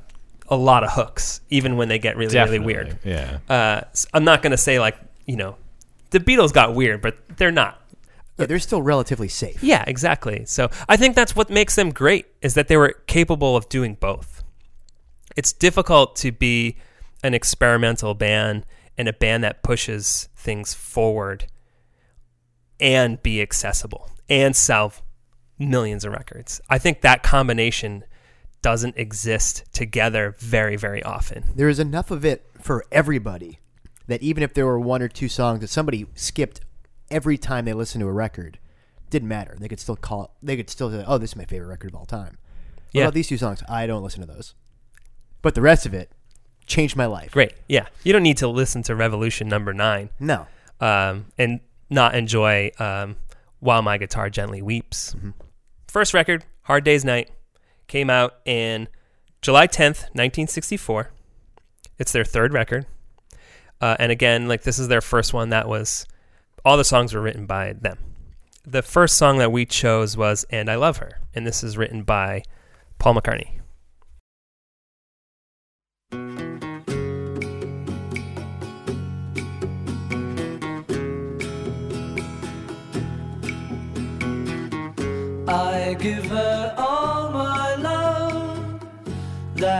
a lot of hooks, even when they get really, really weird. yeah Uh, s- I'm not going to say like, you know, the Beatles got weird, but they're not. Yeah, they're still relatively safe. Yeah, exactly. So I think that's what makes them great is that they were capable of doing both. It's difficult to be an experimental band and a band that pushes things forward and be accessible and sell millions of records. I think that combination doesn't exist together very, very often. There is enough of it for everybody that even if there were one or two songs that somebody skipped every time they listened to a record, didn't matter. They could still call it. They could still say, "Oh, this is my favorite record of all time." What Yeah. about these two songs? I don't listen to those, but the rest of it changed my life. Great. Yeah. You don't need to listen to Revolution number nine. No, um, and not enjoy um, While My Guitar Gently Weeps. First record, Hard Day's Night, came out in July 10th, 1964. It's their third record. Uh, and again, like this is their first one that was all the songs were written by them. The first song that we chose was "And I Love Her," and this is written by Paul McCartney. I give her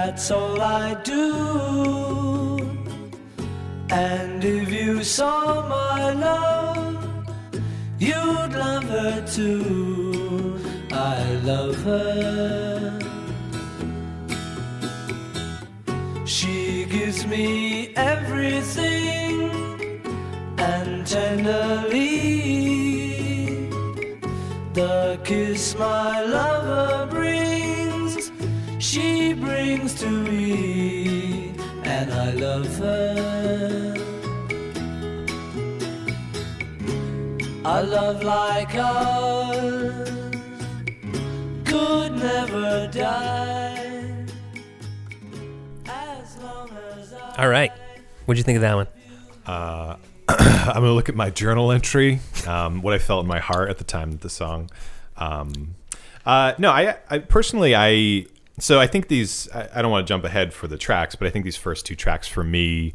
that's all I do. And if you saw my love, you'd love her too. I love her. She gives me everything and tenderly the kiss my and I love her. A love like ours could never die. As long as I All right, what'd you think of that one? *clears throat* I'm gonna look at my journal entry, um, what I felt in my heart at the time of the song. Um, uh, no, I, I personally, I so I think these. I, I don't want to jump ahead for the tracks, but I think these first two tracks for me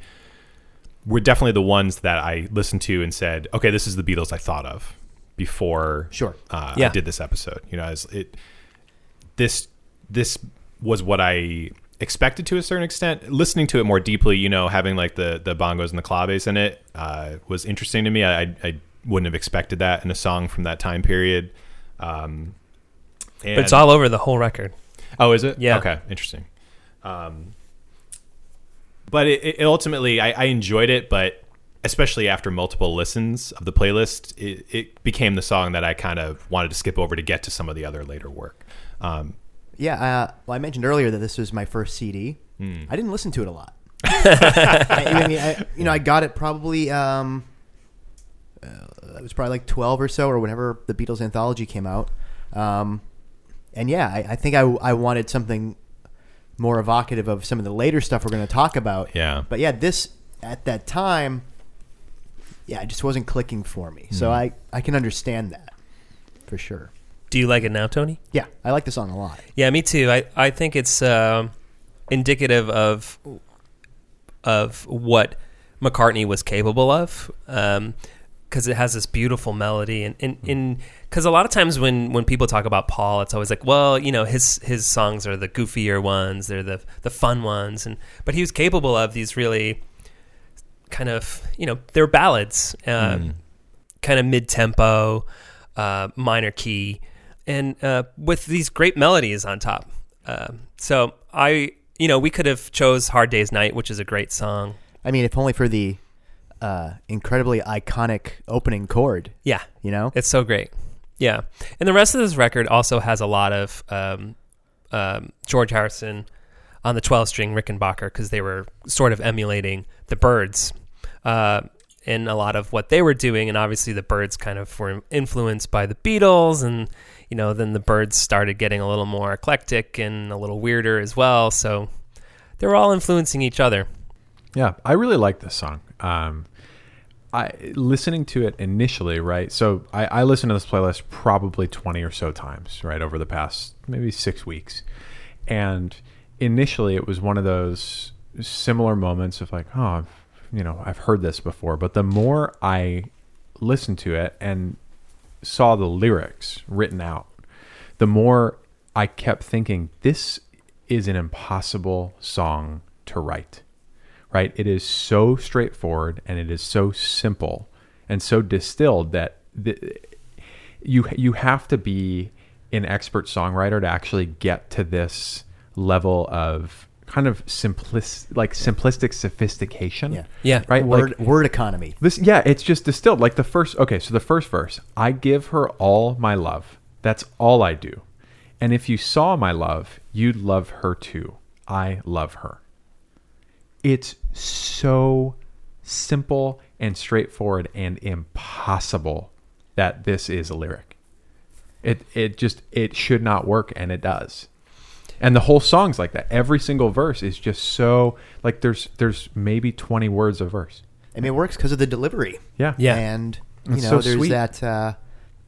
were definitely the ones that I listened to and said, "Okay, this is the Beatles I thought of before." Sure. uh, Yeah. I did this episode. You know, as it this this was what I expected to a certain extent. Listening to it more deeply, you know, having like the the bongos and the claves in it uh, was interesting to me. I, I I wouldn't have expected that in a song from that time period. Um, But it's all over the whole record. Oh, is it? Yeah. Okay, interesting. Um, but it, it ultimately, I, I enjoyed it, but especially after multiple listens of the playlist, it, it became the song that I kind of wanted to skip over to get to some of the other later work. Um, Yeah, uh, well, I mentioned earlier that this was my first CD. Hmm. I didn't listen to it a lot. *laughs* I, I mean, I, you know, I got it probably. Um, uh, it was probably like twelve or so, or whenever the Beatles anthology came out. Um, and yeah, I, I think I, I wanted something more evocative of some of the later stuff we're going to talk about. Yeah. But yeah, this at that time, yeah, it just wasn't clicking for me. So Hmm. I I can understand that for sure. Do you like it now, Tony? Yeah, I like the song a lot. Yeah, me too. I, I think it's um indicative of of what McCartney was capable of, because it has this beautiful melody, and and because a lot of times when when people talk about Paul, it's always like, well, you know, his his songs are the goofier ones, they're the the fun ones, and but he was capable of these really kind of you know they're ballads, uh, kind of mid tempo, uh, minor key, and uh, with these great melodies on top. Um so I, you know, we could have chose "Hard Day's Night," which is a great song. I mean, if only for the uh, incredibly iconic opening chord. Yeah, You know, it's so great. Yeah, and the rest of this record also has a lot of um, um, George Harrison on the 12 string Rickenbacker because they were sort of emulating the Byrds uh, in a lot of what they were doing, and obviously the Byrds kind of were influenced by the Beatles, and you know then the Byrds started getting a little more eclectic and a little weirder as well. So they were all influencing each other. Yeah, I really like this song. Um, I listening to it initially, right? So I, I listened to this playlist probably twenty or so times, right, over the past maybe six weeks, and initially it was one of those similar moments of like, oh, you know, I've heard this before. But the more I listened to it and saw the lyrics written out, the more I kept thinking, this is an impossible song to write right? It is so straightforward and it is so simple and so distilled that the, you you have to be an expert songwriter to actually get to this level of kind of simplis like simplistic sophistication. Yeah. Yeah. Right? word Like word economy. this yeah, it's just distilled. Like the first okay, so the first verse, I give her all my love. That's all I do. And if you saw my love, you'd love her too. I love her it's so simple and straightforward and impossible that this is a lyric. It it just it should not work and it does. And the whole song's like that. Every single verse is just so like there's there's maybe 20 words a verse. I mean, it works because of the delivery. Yeah. Yeah. And you It's know, so there's sweet. that. Uh,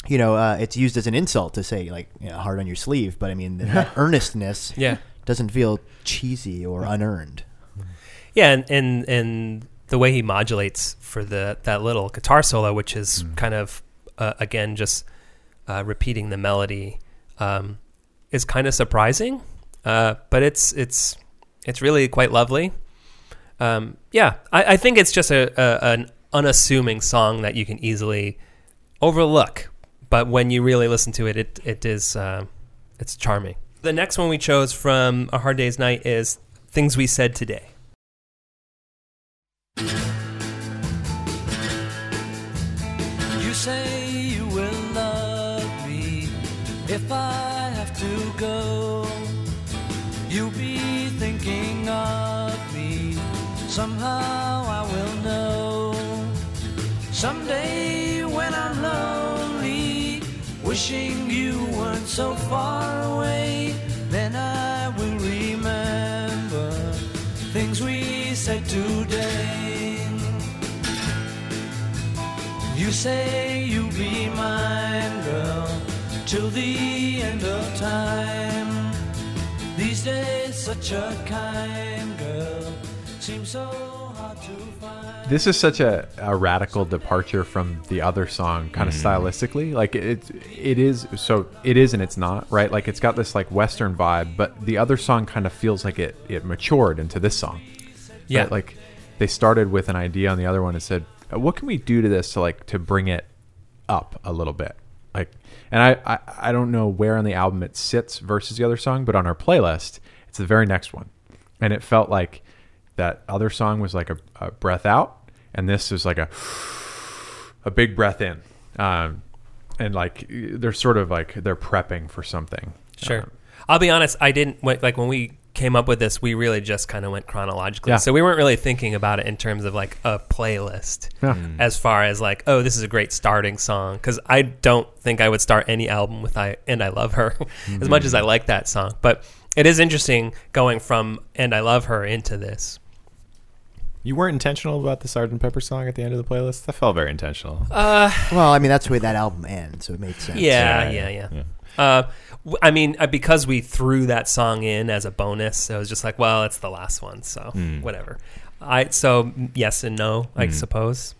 you know, uh, it's used as an insult to say like you know, hard on your sleeve, but I mean that *laughs* earnestness Yeah. doesn't feel cheesy or unearned. Yeah, and, and and the way he modulates for the that little guitar solo, which is kind of uh, again just uh, repeating the melody, um, is kind of surprising. Uh, but it's it's it's really quite lovely. Um, yeah, I, I think it's just a, a an unassuming song that you can easily overlook. But when you really listen to it, it it is uh, it's charming. The next one we chose from A Hard Day's Night is Things We Said Today. You say you will love me if I have to go. You'll be thinking of me. Somehow I will know. Someday when I'm lonely, wishing you weren't so far away, say you'll be mine, girl, till the end of time. These days, such a kind girl seems so hard to find. This is such a, a radical departure from the other song, kind of stylistically. Like it, it is. So it is, and it's not right. Like it's got this like Western vibe, but the other song kind of feels like it it matured into this song. Yeah. Right? like they started with an idea on the other one and said, "Uh, "What can we do to this to like to bring it up a little bit?" Like, and I, I I don't know where on the album it sits versus the other song, but on our playlist, it's the very next one, and it felt like that other song was like a, a breath out, and this is like a a big breath in, um, and like they're sort of like they're prepping for something. Sure. Um, I'll be honest. I didn't like when we came up with this. We really just kind of went chronologically, Yeah. so we weren't really thinking about it in terms of like a playlist. Yeah. As far as like, oh, this is a great starting song, because I don't think I would start any album with "I" and "I Love Her," *laughs* as much as I like that song. But it is interesting going from "and I Love Her" into this. You weren't intentional about the Sgt. Pepper song at the end of the playlist. That felt very intentional. Uh, Well, I mean that's the way that album ends, so it made sense. Yeah, Yeah, yeah, yeah. yeah. Uh, w- I mean, uh, because we threw that song in as a bonus, it was just like, well, it's the last one, so Hmm. whatever. I so mm, yes and no, I suppose.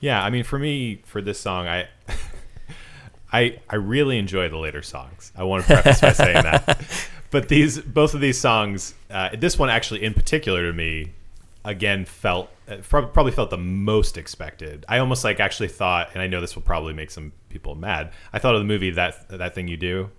Yeah, I mean, for me, for this song, I, *laughs* I, I really enjoy the later songs. I want to preface by saying that. *laughs* But these, both of these songs, uh, this one actually, in particular, to me, again felt uh, probably felt the most expected. I almost like actually thought, and I know this will probably make some people mad. I thought of the movie that that thing you do.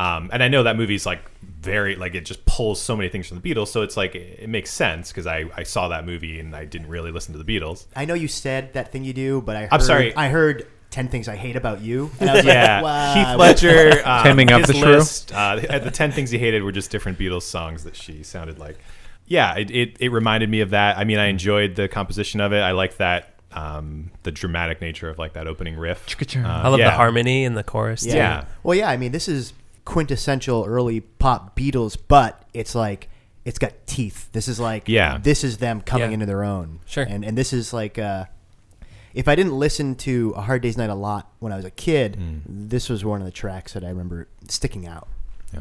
Um, and I know that movie's like very like it just pulls so many things from the Beatles, so it's like it, it makes sense because I, I saw that movie and I didn't really listen to the Beatles. I know you said that thing you do, but I heard, I'm sorry. I heard ten things I hate about you. And I was Yeah, like, wow. Heath Ledger, *laughs* um, Taming Up the Shrew? list, Uh, the the ten things he hated were just different Beatles songs that she sounded like. Yeah, it, it, it reminded me of that. I mean, I enjoyed the composition of it. I like that um, the dramatic nature of like that opening riff. Chicka-churr. Uh, I love yeah. the harmony in the chorus. Yeah. too. Yeah. Well, yeah. I mean, this is quintessential early pop Beatles, but it's like it's got teeth. This is like Yeah. This is them coming Yeah. into their own. Sure. And and this is like uh, if I didn't listen to A Hard Day's Night a lot when I was a kid, this was one of the tracks that I remember sticking out. Yeah.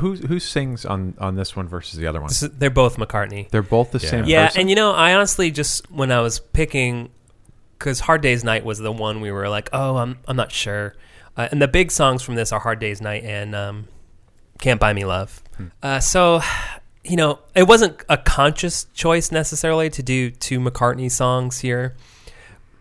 Who who sings on on this one versus the other one? This is- they're both McCartney. They're both the Yeah. same. Yeah, person? and you know, I honestly just when I was picking, because Hard Day's Night was the one we were like, oh, I'm I'm not sure, uh, and the big songs from this are Hard Day's Night and um, Can't Buy Me Love. Uh, so, you know, it wasn't a conscious choice necessarily to do two McCartney songs here,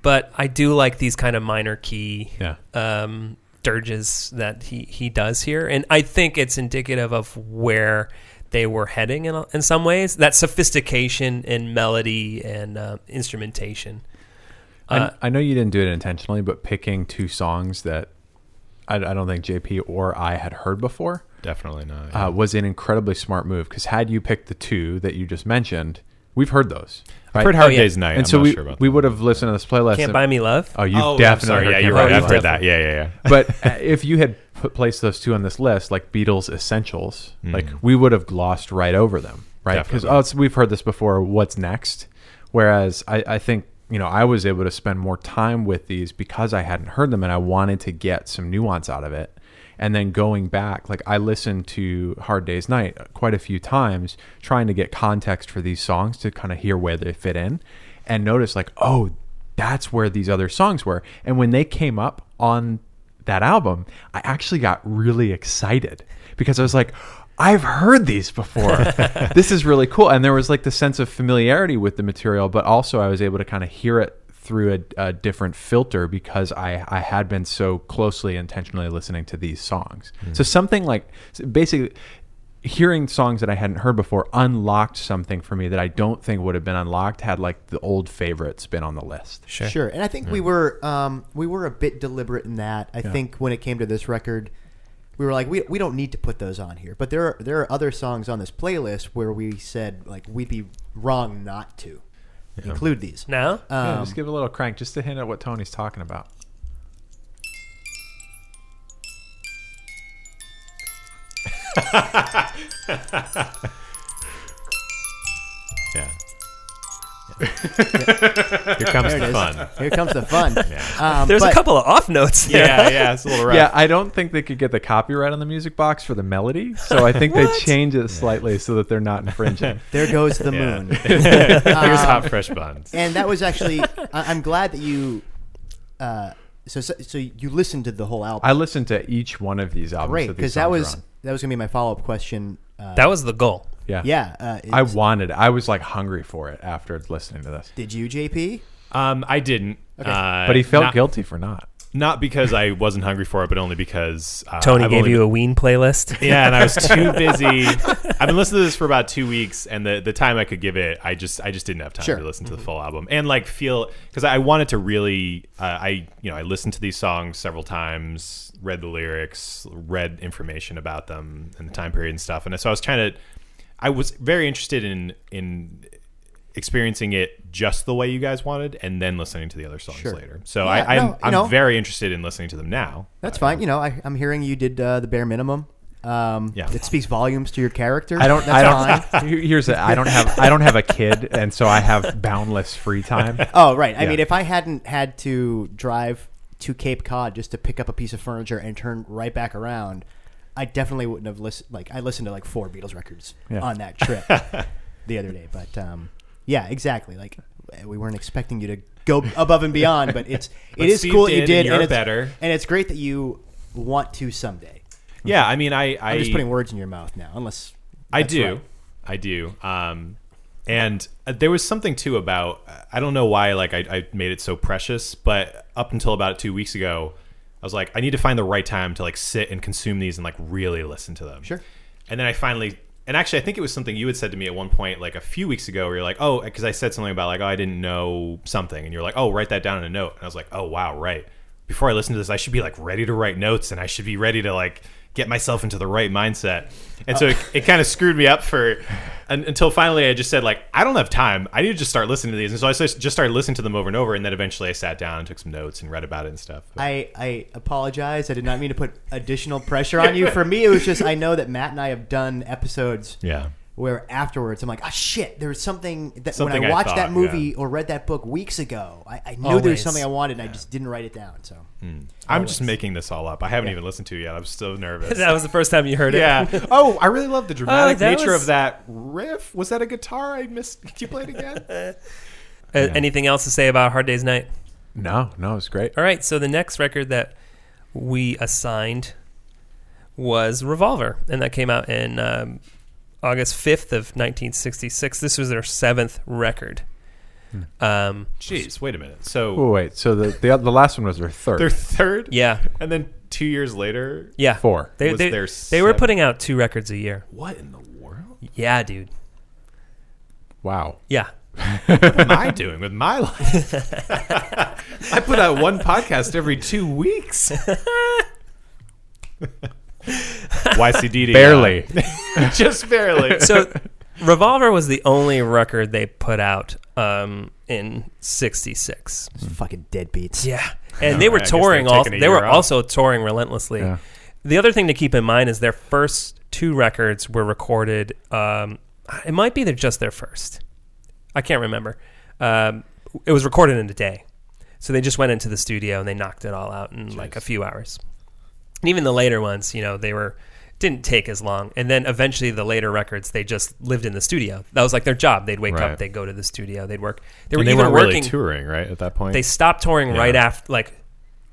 but I do like these kind of minor key yeah. um, dirges that he, he does here, and I think it's indicative of where they were heading in, in some ways. That sophistication in melody and uh, instrumentation. Uh, I, I know you didn't do it intentionally, but picking two songs that I, I don't think JP or I had heard before Definitely not. yeah. uh, was an incredibly smart move. Because had you picked the two that you just mentioned, we've heard those. I've heard Hard Oh, yeah. Day's Night. and I'm so not we sure about we would have listened to this playlist. Can't and- buy me love. Oh, you oh, definitely sorry. heard Yeah, you're right. I've heard that. Yeah, yeah, yeah. *laughs* but uh, if you had put, placed those two on this list, like Beatles Essentials, like Mm. we would have glossed right over them, right? Because oh, we've heard this before. What's next? Whereas I, I think you know, I was able to spend more time with these because I hadn't heard them and I wanted to get some nuance out of it. And then going back, like I listened to Hard Day's Night quite a few times, trying to get context for these songs to kind of hear where they fit in and notice, like, oh, that's where these other songs were. And when they came up on that album, I actually got really excited because I was like, I've heard these before. *laughs* this is really cool. And there was like the sense of familiarity with the material, but also I was able to kind of hear it through a, a different filter because I, I had been so closely intentionally listening to these songs. So something like basically hearing songs that I hadn't heard before unlocked something for me that I don't think would have been unlocked had like the old favorites been on the list. Sure. Sure, and I think we were um, we were a bit deliberate in that. I think when it came to this record, we were like, we, we don't need to put those on here. But there are there are other songs on this playlist where we said like we'd be wrong not to include these. Now, Yeah, Um, just give a little crank just to hint at what Tony's talking about. *laughs* Yeah. Here comes there the it is. fun. Here comes the fun. Um, there's but- a couple of off notes. There. Yeah, yeah, it's a little rough. Yeah, I don't think they could get the copyright on the music box for the melody, so I think they What? change it slightly so that they're not infringing. *laughs* There goes the Yeah. moon. *laughs* Here's Um, hot fresh buns. and that was actually I, I'm glad that you uh, so, so so you listened to the whole album. I listened to each one of these albums. Great, that these because that songs was on. that was gonna be my follow up question. Uh, That was the goal. yeah, yeah. Uh, I it's- wanted. I was like hungry for it after listening to this, did you, JP? Um, I didn't. Uh, but he felt not, guilty for not. Not because I wasn't hungry for it, but only because uh, Tony I've gave only you been- a Ween playlist. *laughs* Yeah, and I was *laughs* too busy. I've been listening to this for about two weeks, and the the time I could give it, I just I just didn't have time Sure. to listen to the full album and like feel because I wanted to really uh, I you know I listened to these songs several times, read the lyrics, read information about them and the time period and stuff, and so I was trying to. I was very interested in in experiencing it just the way you guys wanted, and then listening to the other songs Sure. later. So Yeah, I, I'm no, you I'm know. very interested in listening to them now. That's fine. You know, I, I'm hearing you did uh, the bare minimum. Um, Yeah. It speaks volumes to your character. I don't. That's I don't. *laughs* Here's a, I don't have. I don't have a kid, and so I have boundless free time. *laughs* Oh, right. I Yeah. mean, if I hadn't had to drive to Cape Cod just to pick up a piece of furniture and turn right back around, I definitely wouldn't have listened. Like, I listened to like four Beatles records Yeah. on that trip *laughs* the other day. But um, yeah, exactly. Like, we weren't expecting you to go above and beyond, but it's *laughs* it is Steve cool that you did, and you're it's better. and it's great that you want to someday. Yeah, I mean, I I I'm just putting words in your mouth now, unless I do. right. I do. Um, and uh, there was something too about I don't know why like I, I made it so precious, but up until about two weeks ago, I was like, I need to find the right time to like sit and consume these and like really listen to them. Sure. And then I finally, and actually, I think it was something you had said to me at one point, like a few weeks ago, where you're like, oh, because I said something about like, oh, I didn't know something, and you're like, oh, write that down in a note, and I was like, oh, wow, right. Before I listen to this, I should be like ready to write notes, and I should be ready to like get myself into the right mindset. And so it, it kind of screwed me up for un, until finally I just said like, I don't have time. I need to just start listening to these, and so I just just started listening to them over and over, and then eventually I sat down and took some notes and read about it and stuff. I, I apologize. I did not mean to put additional pressure on you. *laughs* For me, it was just I know that Matt and I have done episodes yeah. Where afterwards I'm like, ah, shit, there was something that Something when I I watched that movie yeah. or read that book weeks ago, I, I knew there was something I wanted and I just didn't write it down. So I'm just making this all up. I haven't even listened to it yet. I'm so *laughs* nervous. that was the first time you heard it. yeah. *laughs* Oh, I really love the dramatic Oh, nature was- of that riff. Was that a guitar? I missed. Could you play it again? *laughs* Uh, Anything else to say about Hard Day's Night? No, no, it's great. All right, so the next record that we assigned was Revolver, and that came out in um, August 5th of 1966. This was their seventh record. Um, Jeez, wait a minute. So Oh wait, so the the, the last one was their third. their third, yeah, and then two years later, yeah. Four. They, Was they, their they were seventh. putting out two records a year. what in the world? Yeah, dude. Wow. Yeah. *laughs* What am I doing with my life? *laughs* I put out one podcast every two weeks. *laughs* YCD, Barely. *laughs* just barely. So Revolver was the only record they put out um, in 66. fucking deadbeats. Yeah, and they were I guess they're touring. Also, taking a they were off. also touring relentlessly. Yeah. The other thing to keep in mind is their first two records were recorded. Um, it might be they're just their first. I can't remember. Um, it was recorded in a day. So they just went into the studio and they knocked it all out in like a few hours. And even the later ones, you know, they were didn't take as long. And then eventually the later records, they just lived in the studio. That was like their job. They'd wake Right. up, they'd go to the studio, they'd work. They were And they even weren't working. really touring, right? At that point, they stopped touring Yeah. right after, like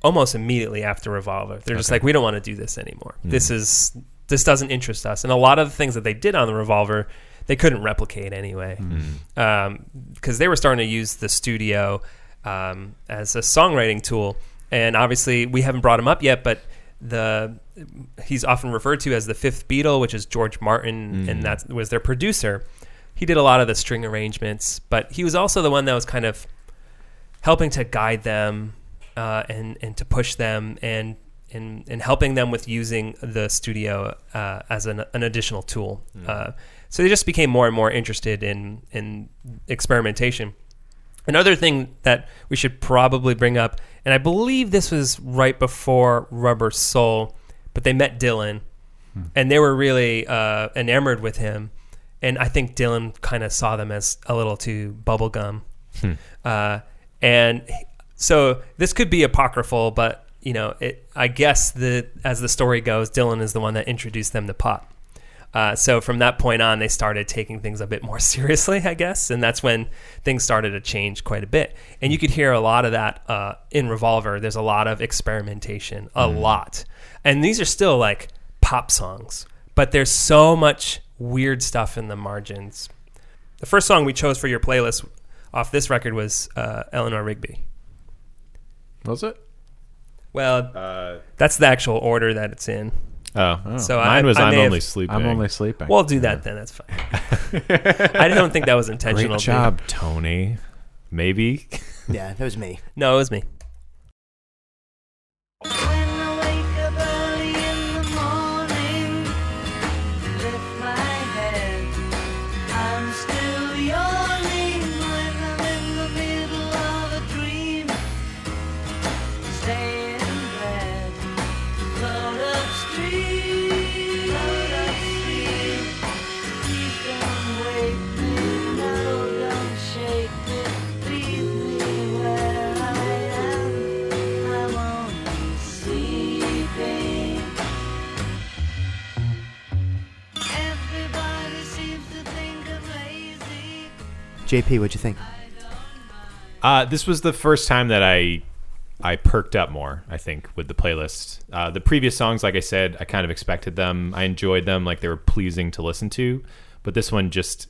almost immediately after Revolver. They're just like, we don't want to do this anymore. Hmm. This is this doesn't interest us. And a lot of the things that they did on the Revolver, they couldn't replicate anyway, because they were starting to use the studio um, as a songwriting tool. And obviously, we haven't brought them up yet, but the he's often referred to as the fifth Beatle, which is George Martin, and that was their producer. He did a lot of the string arrangements, but he was also the one that was kind of helping to guide them uh, and and to push them and and, and helping them with using the studio uh, as an, an additional tool. Uh, so they just became more and more interested in in experimentation. Another thing that we should probably bring up, and I believe this was right before Rubber Soul, but they met Dylan, and they were really uh, enamored with him, and I think Dylan kind of saw them as a little too bubblegum, uh, and so this could be apocryphal, but you know, it, I guess the as the story goes, Dylan is the one that introduced them to pop. Uh, so from that point on, they started taking things a bit more *laughs* seriously, I guess, and that's when things started to change quite a bit. And you could hear a lot of that uh, in Revolver. There's a lot of experimentation, a lot, and these are still like pop songs, but there's so much weird stuff in the margins. The first song we chose for your playlist off this record was uh, Eleanor Rigby. Was it? Well, Uh, that's the actual order that it's in. Oh, So mine I- was I I'm may have- only sleeping. I'm only sleeping. Well, do that then. That's fine. *laughs* I don't think that was intentional. Great dude. job, Tony. Maybe. Yeah, that was me. No, it was me. JP, what'd you think? Uh, this was the first time that I I perked up more. I think with the playlist. Uh, the previous songs, like I said, I kind of expected them. I enjoyed them, like they were pleasing to listen to. But this one just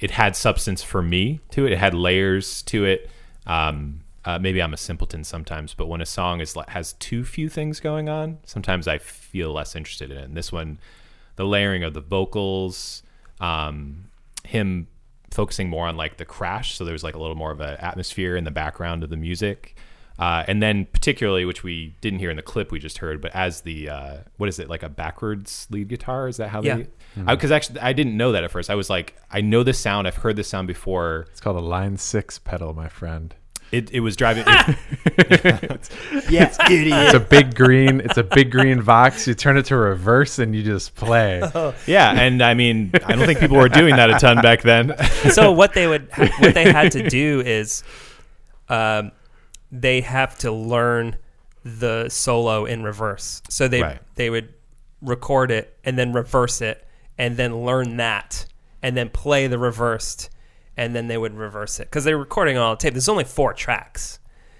it had substance for me to it. It had layers to it. Um, uh, maybe I'm a simpleton sometimes, but when a song is has too few things going on, sometimes I feel less interested in it. And this one, the layering of the vocals, um, him focusing more on like the crash, so there's like a little more of an atmosphere in the background of the music. Uh, and then particularly, which we didn't hear in the clip we just heard, but as the uh, what is it like a backwards lead guitar? Is that how Yeah. they? Because actually, I didn't know that at first. I was like, I know this sound. I've heard this sound before. it's called a line six pedal, my friend. It, it was driving. *laughs* It, *laughs* Yeah, idiot. It's a big green. It's a big green Vox. You turn it to reverse and you just play. yeah, and I mean, I don't think people were doing that a ton back then. *laughs* so what they would what they had to do is um, they have to learn the solo in reverse. So they Right. they would record it and then reverse it and then learn that and then play the reversed and then they would reverse it because they're recording all the tape. There's only four tracks,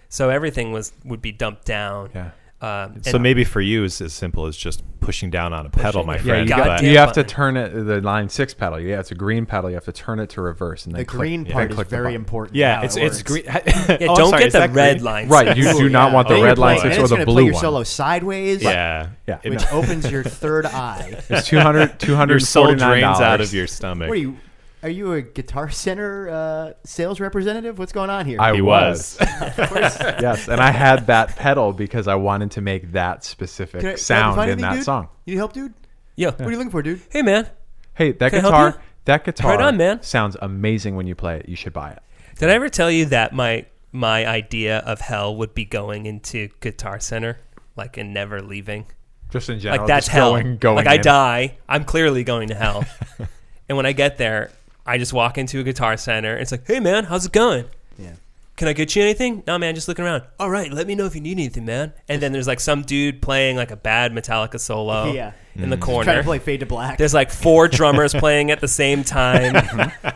so everything was would be dumped down. Yeah. Um, so maybe for you, it's as simple as just pushing down on a pedal, my it. Yeah, you, God got, you have to turn it the line six pedal. Yeah, it's a green pedal. You have to turn it to reverse and then The click- green then part is very button. important. yeah, it's it it's green. *laughs* *laughs* yeah, Oh, don't sorry, get the red green? line. Right, you do not yeah. want the Oh, red line six or it's the gonna blue play your one. solo sideways, Yeah, Yeah. Which opens your third eye. It's 200 your soul $249. drains out of your stomach. What are you? Are you a Guitar Center uh, sales representative? What's going on here? I He was. was. *laughs* *laughs* yes, and I had that pedal because I wanted to make that specific I- sound in anything, that dude? song. You need help, dude? Yeah. What are you looking for, dude? Hey man, Hey, that Can guitar, that guitar Right on, man. sounds amazing when you play it. You should buy it. did I ever tell you that my my idea of hell would be going into Guitar Center, like and never leaving? Just in general, like that's just hell. Going, going like I die, I'm clearly going to hell. *laughs* and when I get there, I just walk into a guitar center. It's like, hey man, how's it going? Yeah. can I get you anything? No, man, just looking around. All right, let me know if you need anything, man. And then there's like some dude playing like a bad Metallica solo *laughs* Yeah. in the corner. Trying to play Fade to Black. There's like four *laughs* drummers playing at the same time. *laughs*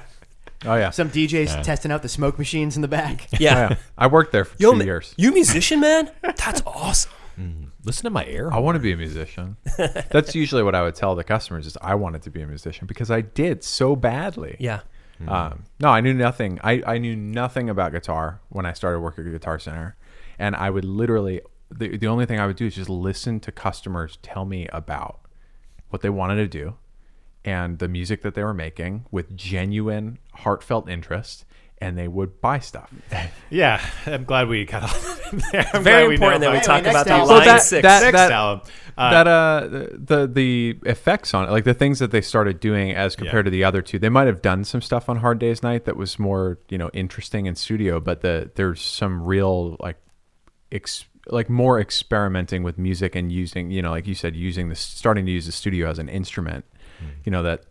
Oh yeah. Some DJs testing out the smoke machines in the back. Oh, Yeah. yeah. I worked there for Yo, two ma- years. you musician, man? That's awesome. Mm-hmm. Listen to my air. I want to be a musician. *laughs* That's usually what I would tell the customers is I wanted to be a musician because I did so badly. Yeah. Um, no, I knew nothing. I, I knew nothing about guitar when I started working at Guitar Center, and I would literally the the only thing I would do is just listen to customers tell me about what they wanted to do and the music that they were making with genuine, heartfelt interest, and they would buy stuff. *laughs* Yeah, I'm glad we got all there. I'm Very important that we talk Anyway, about next the album. line So that- six. that- Next that- album. Uh, that uh the the effects on it like the things that they started doing as compared to the other two they might have done some stuff on hard days night that was more you know interesting in studio but the there's some real like ex, like more experimenting with music and using you know like you said using the starting to use the studio as an instrument you know that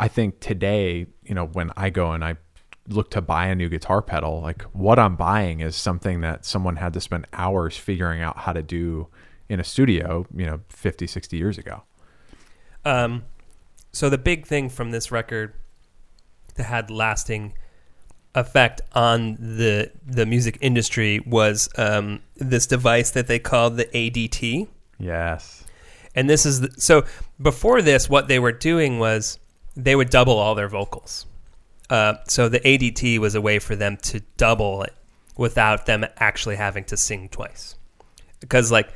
i think today you know when i go and i look to buy a new guitar pedal like what i'm buying is something that someone had to spend hours figuring out how to do in a studio you know 50 60 years ago Um, so the big thing from this record that had lasting effect on the the music industry was um, this device that they called the ADT. yes And this is the, so before this, what they were doing was they would double all their vocals. Uh, so the ADT was a way for them to double it without them actually having to sing twice. Because like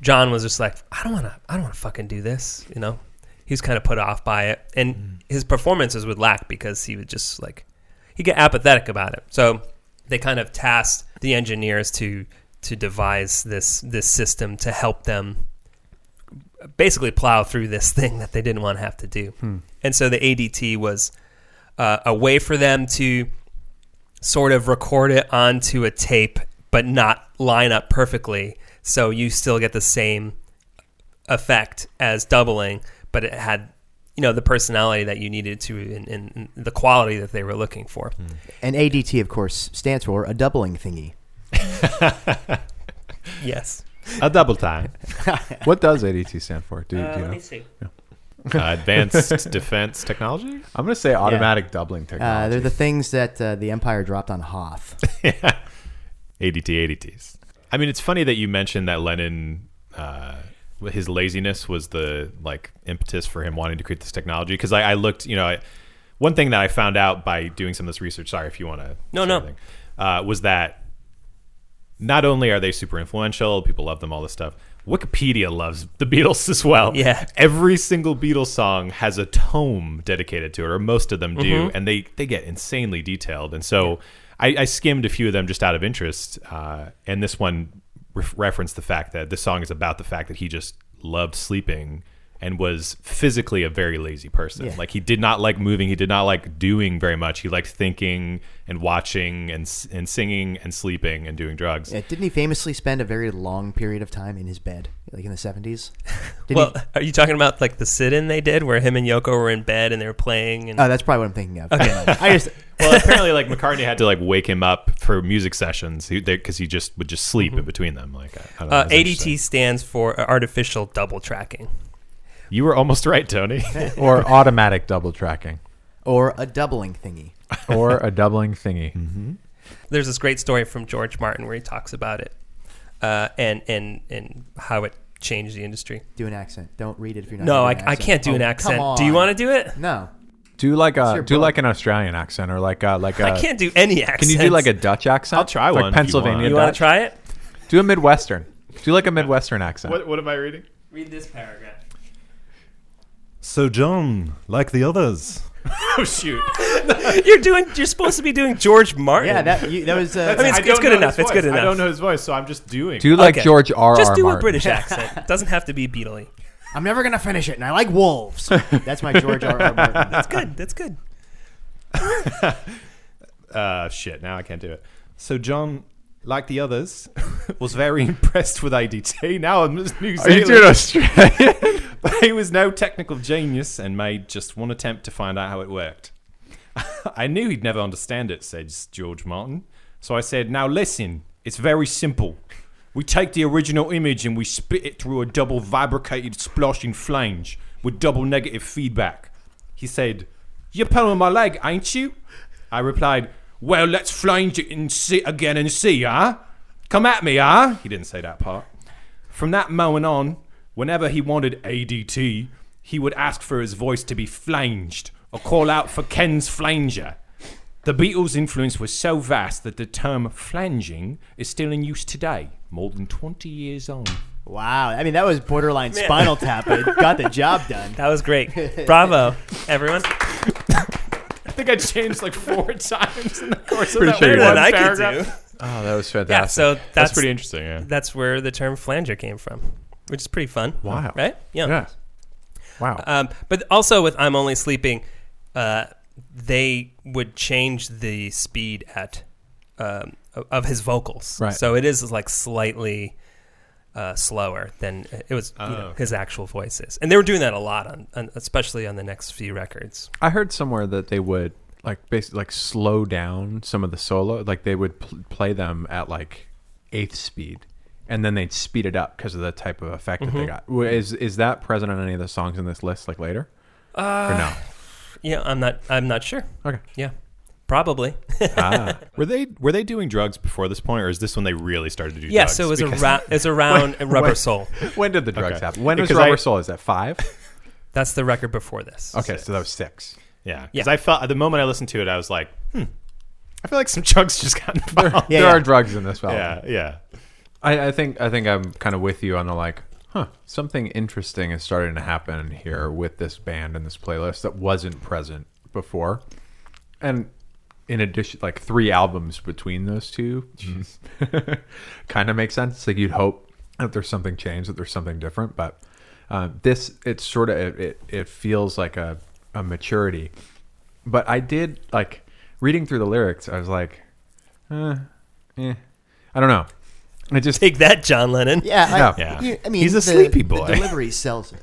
John was just like, I don't want to, I don't want to fucking do this. You know, he was kind of put off by it, and his performances would lack because he would just like he get apathetic about it. So they kind of tasked the engineers to to devise this this system to help them basically plow through this *laughs* thing that they didn't want to have to do. And so the ADT was uh, a way for them to sort of record it onto a tape, but not line up perfectly. So you still get the same effect as doubling, but it had, you know, the personality that you needed to and, and the quality that they were looking for. And ADT, of course, stands for a doubling thingy. *laughs* Yes. a double time. *laughs* what does adt stand for do, Uh, do you know see. Uh, advanced *laughs* defense technology. i'm going to say automatic doubling Uh, technology they're the things that uh, the Empire dropped on Hoth. *laughs* yeah. ADT ADTs. I mean, it's funny that you mentioned that Lennon, uh, his laziness was the like impetus for him wanting to create this technology. Because I, I looked, you know, I, one thing that I found out by doing some of this research. Sorry if you want to. No, no. Uh, was that not only are they super influential, people love them, all this stuff. Wikipedia loves the Beatles as well. Yeah. Every single Beatles song has a tome dedicated to it, or most of them do, Mm-hmm. and they they get insanely detailed. And so I, I skimmed a few of them just out of interest, uh, and this one re- referenced the fact that this song is about the fact that he just loved sleeping and was physically a very lazy person. Yeah. Like he did not like moving, he did not like doing very much. He liked thinking and watching and and singing and sleeping and doing drugs. Yeah, didn't he famously spend a very long period of time in his bed, like in the 70s? *laughs* Well, he? are you talking about like the sit-in they did, where him and Yoko were in bed and they were playing? And Oh, that's probably what I'm thinking of. Okay, I just *laughs* well, apparently, like McCartney had to like wake him up for music sessions because he just would just sleep in between them. Like I, I don't know, uh. ADT stands for artificial double tracking. You were almost right, Tony. *laughs* or automatic double tracking or a doubling thingy. *laughs* or a doubling thingy There's this great story from George Martin where he talks about it uh, and and and how it changed the industry. Do an accent. Don't read it if you're not. No, I, doing an I can't do Oh, an come accent. Do you want to do it? No. do like a do book. like an australian accent or like a like a I can't do any accent. can you do like a dutch accent I'll try like one if pennsylvania want. You want to try it? do a midwestern do like a midwestern accent what am I reading? Read this paragraph. So, John, like the others, *laughs* Oh shoot! *laughs* You're doing. You're supposed to be doing George Martin. Yeah, that you, that was. Uh, I mean, it's- I don't good enough, it's good voice. I don't know his voice, so I'm just doing. do like Okay. george r Martin. Just R. do a British accent. It doesn't have to be Beatley. *laughs* I'm never gonna finish it, and I like wolves. That's my George R. R. Martin. That's good. That's good. uh, shit. Now I can't do it. So John, like the others, was very impressed with ADT. Now I'm just New are you Zealand. doing australian but *laughs* he was no technical genius and made just one attempt to find out how it worked. *laughs* I knew he'd never understand it, says George Martin. So I said, now listen, it's very simple. We take the original image and we spit it through a double vibrated splashing flange with double negative feedback. He said, You're pulling my leg, ain't you? I replied, Well, let's flange it and sit again and see, huh? Come at me, huh? He didn't say that part. From that moment on, whenever he wanted ADT, he would ask for his voice to be flanged or call out for Ken's flanger. The Beatles' influence was so vast that the term flanging is still in use today, more than 20 years on. Wow. I mean, that was borderline *laughs* Spinal Tap, but it got the job done. That was great. *laughs* Bravo, everyone. I think I changed like four *laughs* times in the course of Pretty that sure you one did. I could paragraph. do. Oh, that was fantastic. Yeah, so That's, that's pretty interesting, yeah. that's where the term flanger came from, which is pretty fun. Wow. Right? Yeah. Yeah. Wow. Um, but also with I'm Only Sleeping, uh, they would change the speed at um, of his vocals. Right. So it is like slightly uh, slower than it was you Oh, know, okay. his actual voices. And they were doing that a lot on, on especially on the next few records. I heard somewhere that they would like basically like slow down some of the solo, like they would pl- play them at like eighth speed, and then they'd speed it up because of the type of effect that they got. Is is that present on any of the songs in this list, like later? or no? Yeah, I'm not I'm not sure. Okay. Yeah. Probably. *laughs* Ah, Were they were they doing drugs before this point, or is this when they really started to do yeah, drugs? so it was, Because- around, *laughs* it's around Rubber when- Soul. *laughs* when did the drugs Okay. happen? When was Rubber I- Soul? Is that five? That's the record before this. Okay, so that was six. Yeah, Yeah. because I felt at the moment I listened to it, I was like, hmm, I feel like some drugs just got involved. Yeah, there yeah. are drugs in this album. yeah, yeah. I, I think I think I'm kind of with you on the like, huh? Something interesting is starting to happen here with this band and this playlist that wasn't present before, and in addition, like three albums between those two, *laughs* kind of makes sense. Like you'd hope that there's something changed, that there's something different, but uh, this it's sort of it, it, it feels like a, a maturity. But I did like reading through the lyrics. I was like, uh, eh, I don't know. I just Take that, John Lennon. Yeah, I, Yeah. Yeah. you- I mean, He's a the- sleepy boy. The delivery sells it,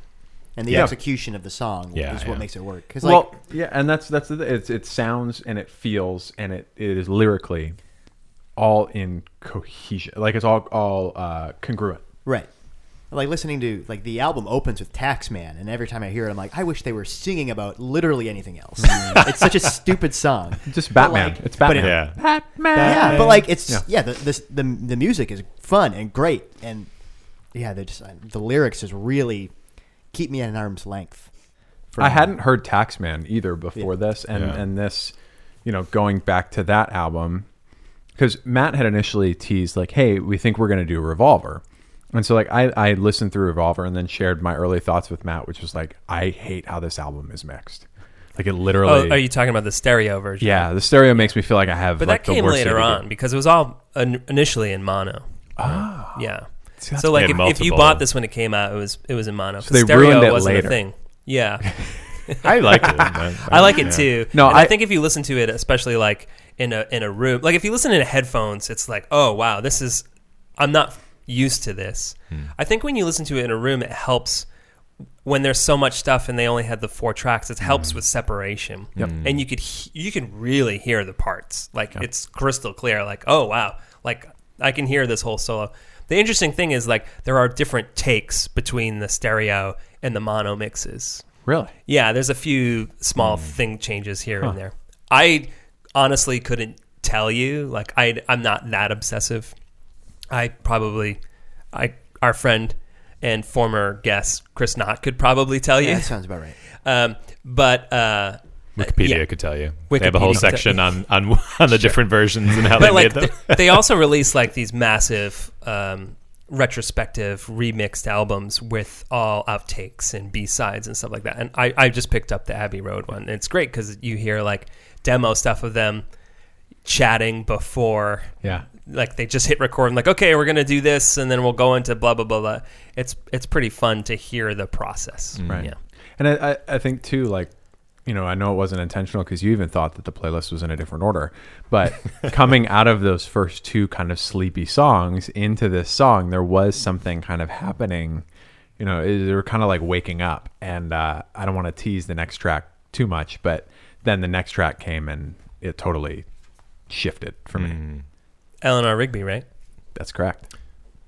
and the Yeah. execution of the song Yeah, is yeah. what makes it work. Because like, well, yeah, and that's that's the, it's it sounds and it feels and it, it is lyrically all in cohesion. Like it's all all uh, congruent. right, like listening to like the album opens with Taxman, and every time I hear it, I'm like, I wish they were singing about literally anything else. Mm. it's such a stupid song. *laughs* Just Batman. like- it's Batman. it- Yeah. Batman. Yeah, but like it's Yeah. yeah, the, the the the music is fun and great, and yeah, they just the lyrics just really keep me at an arm's length. from- I hadn't heard Taxman either before Yeah. this, and Yeah. and this, you know, going back to that album, because Matt had initially teased like, "Hey, we think we're going to do Revolver," and so like I I listened through Revolver and then shared my early thoughts with Matt, which was like, I hate how this album is mixed. Like it literally. Oh, are you talking about the stereo version? yeah, the stereo makes me feel like I have. But like, that the came worst later on because it was all in- initially in mono. Ah. Yeah. See, So like if, if you bought this when it came out, it was it was in mono. So 'cause they stereo ruined it wasn't later. a thing. Yeah. *laughs* I like it. man. *laughs* I like it Yeah. too. No, And I, I- think if you listen to it, especially like in a in a room, like if you listen in headphones, it's like, oh wow, this is. I'm not used to this. Hmm. I think when you listen to it in a room, it helps when there's so much stuff and they only had the four tracks. It helps hmm. with separation, Yep. Hmm. and you could he- you can really hear the parts. Like it's crystal clear. Like oh wow, like I can hear this whole solo. The interesting thing is like there are different takes between the stereo and the mono mixes. Really? Yeah, there's a few small thing changes here and there. I honestly couldn't tell you. Like I, I'm not that obsessive. I probably, I our friend and former guest Chris Knott could probably tell you. Yeah, that sounds about right. Um, but uh, Wikipedia yeah. could tell you. they have a whole section on on *laughs* on the different versions and how but they like made them. *laughs* they also *laughs* release like these massive um, retrospective remixed albums with all outtakes and b-sides and stuff like that and i, I just picked up the abbey road one and it's great because you hear like demo stuff of them chatting before Yeah. Like they just hit record and like okay we're gonna do this and then we'll go into blah blah blah blah it's it's pretty fun to hear the process Right. yeah And I, I, I think too, like, you know, I know it wasn't intentional because you even thought that the playlist was in a different order. But *laughs* coming out of those first two kind of sleepy songs into this song, there was something kind of happening. You know, they were kind of like waking up. And uh, I don't want to tease the next track too much, but then the next track came and it totally shifted for me. Eleanor Rigby, right? That's correct.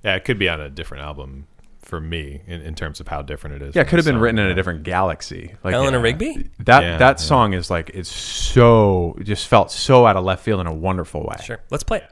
Yeah, it could be on a different album for me in, in terms of how different it is. Yeah, it could have been song. written in a different galaxy. Like Eleanor yeah. Rigby? That Yeah, that yeah. song is like it's so it just felt so out of left field in a wonderful way. Sure. Let's play it.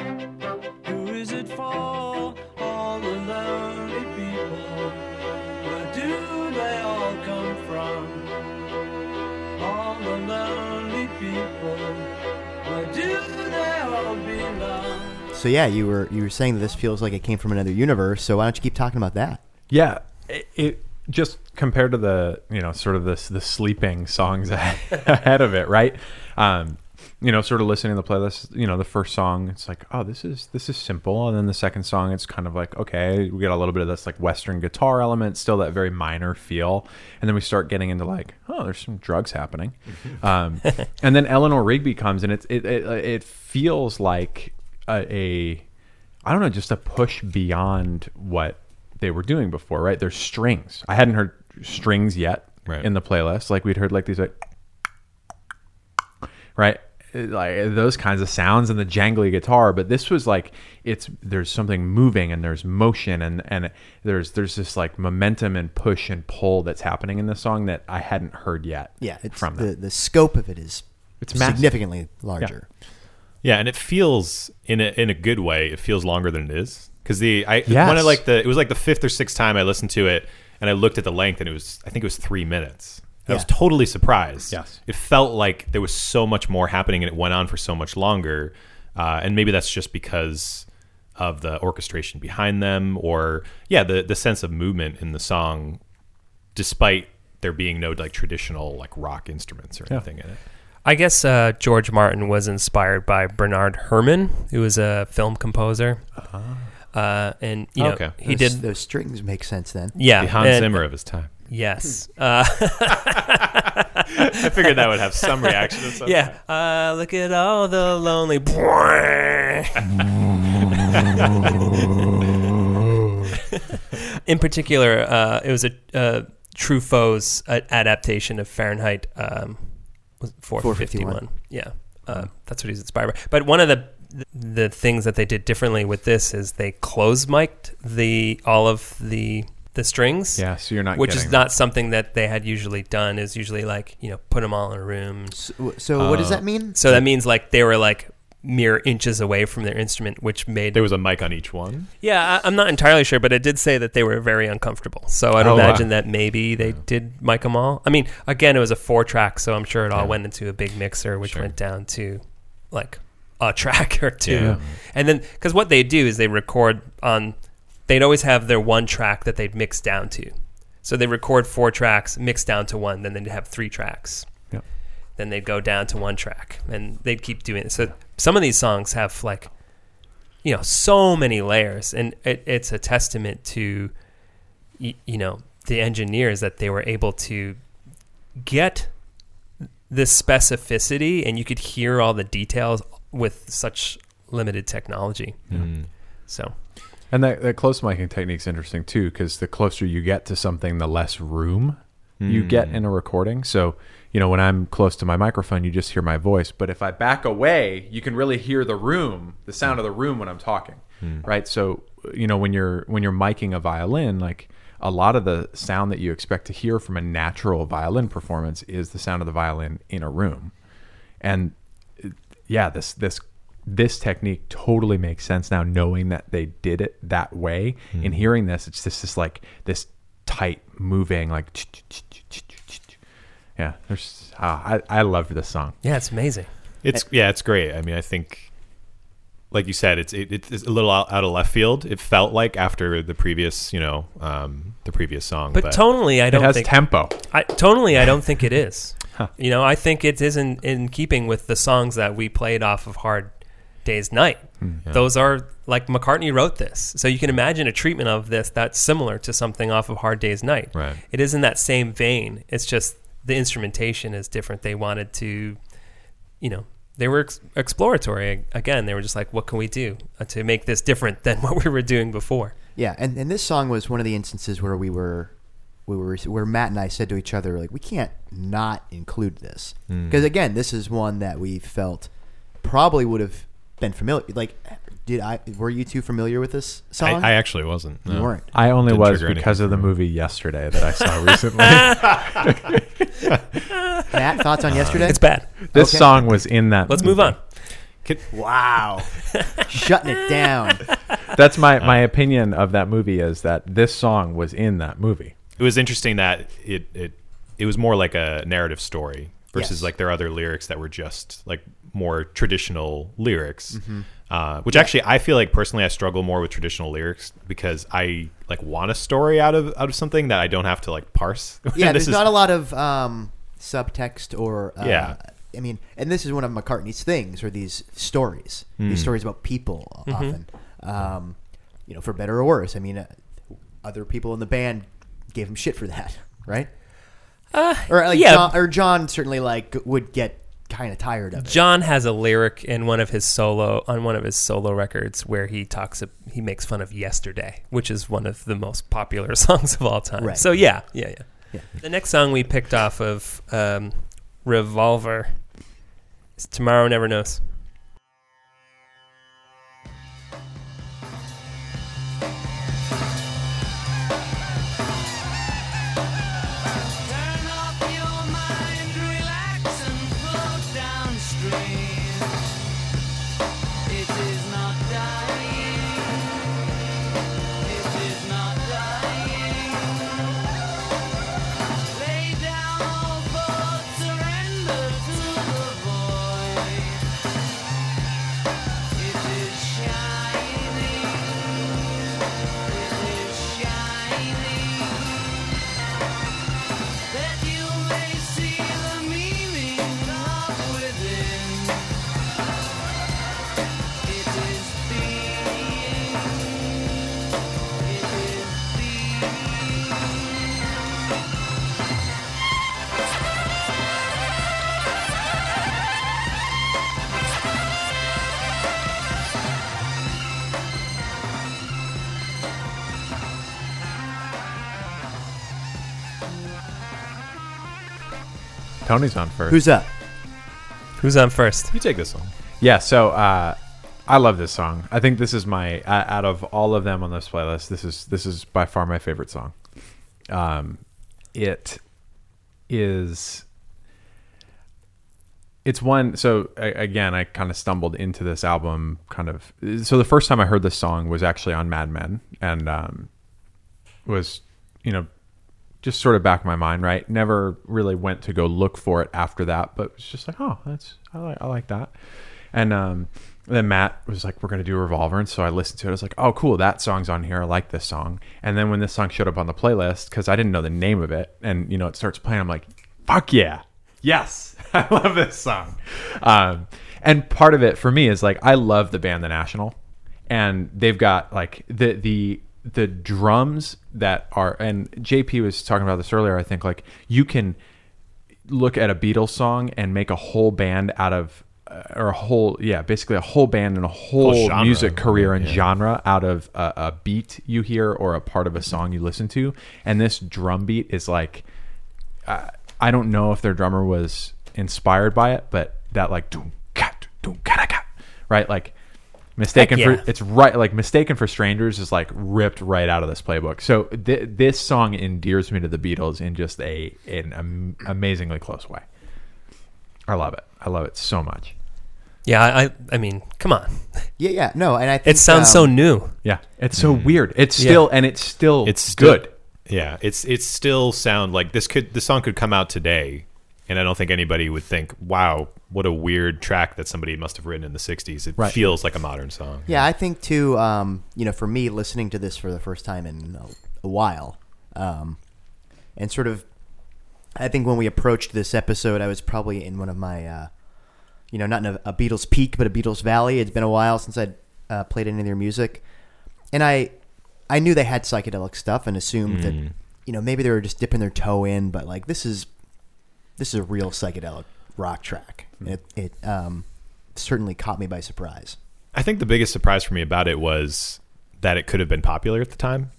So yeah, you were you were saying that this feels like it came from another universe. So why don't you keep talking about that? Yeah, it, it just compared to the you know sort of this the sleeping songs *laughs* ahead of it, right? Um, you know, sort of listening to the playlist. You know, the first song, it's like, oh, this is this is simple, and then the second song, it's kind of like, okay, we get a little bit of this like Western guitar element, still that very minor feel, and then we start getting into like, oh, there's some drugs happening, *laughs* um, and then Eleanor Rigby comes, and it's it it, it feels like a, a I don't know, just a push beyond what they were doing before, right? There's strings. I hadn't heard strings yet Right. in the playlist. Like we'd heard like these like right? Like those kinds of sounds and the jangly guitar, but this was like it's there's something moving and there's motion and and there's there's this like momentum and push and pull that's happening in this song that I hadn't heard yet. Yeah, it's from the them. the scope of it is It's massive. significantly larger. Yeah, and it feels in a in a good way. It feels longer than it is because the I Yes. one of like the it was like the fifth or sixth time I listened to it, and I looked at the length, and it was I think it was three minutes. I was totally surprised. Yes. it felt like there was so much more happening, and it went on for so much longer. Uh, and maybe that's just because of the orchestration behind them, or yeah, the the sense of movement in the song, despite there being no like traditional like rock instruments or anything in it. I guess uh, George Martin was inspired by Bernard Herrmann, who was a film composer. Uh, and you know, Okay. he Those- did those strings make sense then. yeah, The Hans and- Zimmer of his time. Yes. Uh, *laughs* I figured that would have some reaction. Of some yeah. Uh, look at all the lonely. *laughs* In particular, uh, it was a uh, Truffaut's uh, adaptation of Fahrenheit um, was 451. 451. Yeah, uh, that's what he's inspired by. But one of the the things that they did differently with this is they close mic'd the all of the the strings. Yeah, so you're not which is not something that they had usually done. Is usually like you know put them all in a room. So, so what does Uh, that mean? So that means like they were like mere inches away from their instrument, which made There was a mic on each one. yeah. I, I'm not entirely sure, but it did say that they were very uncomfortable. So I'd Oh, wow. imagine that maybe they did mic them all. I mean, again, it was a four track, so I'm sure it all went into a big mixer, which Sure. went down to like a *laughs* track or two. Yeah. And then because what they do is they record on, they'd always have their one track that they'd mix down to. So they record four tracks, mix down to one, then they'd have three tracks. Yep. Then they'd go down to one track, and they'd keep doing it. So some of these songs have like, you know, so many layers, and it, it's a testament to, y- you know, the engineers that they were able to get this specificity, and you could hear all the details with such limited technology. Mm. So And that, that close miking technique's interesting too, because the closer you get to something, the less room you mm. get in a recording. So, you know, when I'm close to my microphone, you just hear my voice. But if I back away, you can really hear the room, the sound of the room when I'm talking, hmm. right? So, you know, when you're when you're miking a violin, like a lot of the sound that you expect to hear from a natural violin performance is the sound of the violin in a room, and yeah, this this this technique totally makes sense now, knowing that they did it that way. In hmm. hearing this, it's just this like this tight moving like. *tsk* *tsk* *tsk* Yeah, there's. ah, I I loved this song. yeah, it's amazing. It's yeah, it's great. I mean, I think, like you said, it's it, it's a little out, out of left field. It felt like after the previous, you know, um, the previous song. But tonally, I don't has think tempo. I, tonally, I don't think it is. *laughs* You know, I think it is in, in keeping with the songs that we played off of Hard Day's Night. Those are like McCartney wrote this, so you can imagine a treatment of this that's similar to something off of Hard Day's Night. Right. It is in that same vein. It's just the instrumentation is different. They wanted to, you know, they were ex- exploratory again. They were just like, what can we do uh, to make this different than *laughs* what we were doing before? Yeah, and, and this song was one of the instances where we were, we were where Matt and I said to each other like, we can't not include this because again, this is one that we felt probably would have been familiar. Like, did I were you two familiar with this song? I actually wasn't. you weren't. I only Didn't was trigger because of the for movie yesterday that I saw *laughs* recently. *laughs* Matt, thoughts on uh, yesterday? It's bad. this Okay. song was in that. Let's movie. move on. wow, shutting it down. *laughs* That's my my opinion of that movie is that this song was in that movie. It was interesting that it it it was more like a narrative story versus Yes. like their other lyrics that were just like more traditional lyrics. Mm-hmm. Uh, which actually I feel like personally I struggle more with traditional lyrics because I like want a story out of out of something that I don't have to like parse. *laughs* Yeah, This there's is- not a lot of um, subtext or uh, Yeah. I mean, and this is one of McCartney's things, or these stories, Hmm. these stories about people, Mm-hmm. often, um, you know, for better or worse. I mean, uh, other people in the band gave him shit for that, *laughs* right? Uh, Or like yeah. John, or John certainly like would get kind of tired of it. John has a lyric in one of his solo on one of his solo records where he talks he makes fun of yesterday, which is one of the most popular *laughs* songs of all time. Right. So yeah, yeah, yeah, Yeah. The next song we picked off of um, Revolver is Tomorrow Never Knows. Tony's on first. Who's up? Who's on first? You take this one. Yeah, so uh, I love this song. I think this is my uh, out of all of them on this playlist. This is this is by far my favorite song. Um, it is. It's one. So a- again, I kind of stumbled into this album. Kind of. So the first time I heard this song was actually on Mad Men, and um, was you know just sort of back in my mind, right? Never really went to go look for it after that, but it's just like, oh, that's I like I like that. And um, then Matt was like, we're gonna do Revolver, and so I listened to it. I was like, oh, cool, that song's on here. I like this song. And then when this song showed up on the playlist, because I didn't know the name of it, and you know it starts playing, I'm like, fuck yeah, yes, *laughs* I love this song. Um, and part of it for me is like I love the band The National, and they've got like the the the drums that are and JP was talking about this earlier. I think like you can look at a Beatles song and make a whole band out of uh, or a whole yeah basically a whole band and a whole, Whole music career and yeah. genre out of a, a beat you hear or a part of a song you listen to and this drum beat is like uh, I don't know if their drummer was inspired by it but that like doom, cat, doom, ka, ka, right like mistaken yeah. for it's right like mistaken for strangers is like ripped right out of this playbook so th- this song endears me to the beatles in just a an am- amazingly close way i love it i love it so much Yeah, I, I, I mean, come on. Yeah, yeah, no, and I think It sounds so um, new. yeah it's so Mm. weird it's Yeah. still and it's still It's still- good Yeah, it's it's still sound like this could the song could come out today, and I don't think anybody would think, "Wow, what a weird track that somebody must have written in the '60s." It Right. feels like a modern song. Yeah, I think too. Um, you know, for me, listening to this for the first time in a, a while, um, and sort of, I think when we approached this episode, I was probably in one of my, uh, you know, not in a, a Beatles peak, but a Beatles valley. It's been a while since I'd uh, played any of their music, and I I knew they had psychedelic stuff and assumed that you know maybe they were just dipping their toe in, but like this is this is a real psychedelic rock track. It it um, certainly caught me by surprise. I think the biggest surprise for me about it was that it could have been popular at the time.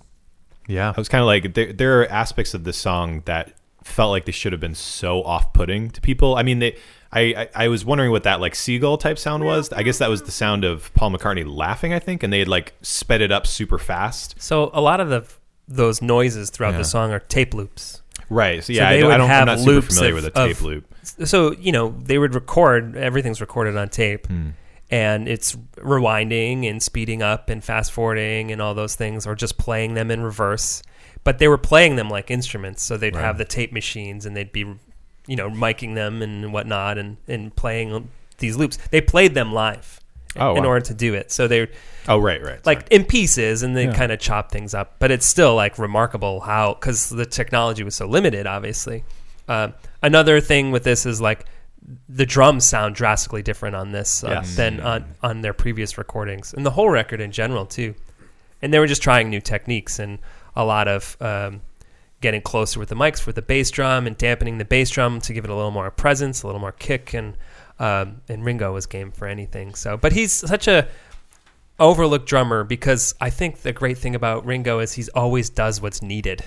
Yeah. I was kind of like, there, there are aspects of this song that felt like they should have been so off-putting to people. I mean, they, I, I, I was wondering what that like seagull type sound was. I guess that was the sound of Paul McCartney laughing. I think, and they had like sped it up super fast. So a lot of the those noises throughout Yeah. the song are tape loops. Right. So So yeah, I, they don't- would I don't. have I'm not super familiar of- with a tape of- loop. So you know they would record everything's recorded on tape, Hmm. and it's rewinding and speeding up and fast forwarding and all those things, or just playing them in reverse. But they were playing them like instruments, so they'd have the tape machines and they'd be, you know, miking them and whatnot and and playing these loops. They played them live Oh, in wow. order to do it. So they Oh, right, right. like in pieces and they Yeah. kind of chop things up but it's still like remarkable how because the technology was so limited obviously uh, another thing with this is like the drums sound drastically different on this uh, Yes. than on, on their previous recordings and the whole record in general too and they were just trying new techniques and a lot of um, getting closer with the mics for the bass drum and dampening the bass drum to give it a little more presence a little more kick and um, and Ringo was game for anything so but he's such a overlooked drummer because I think the great thing about Ringo is he's always does what's needed.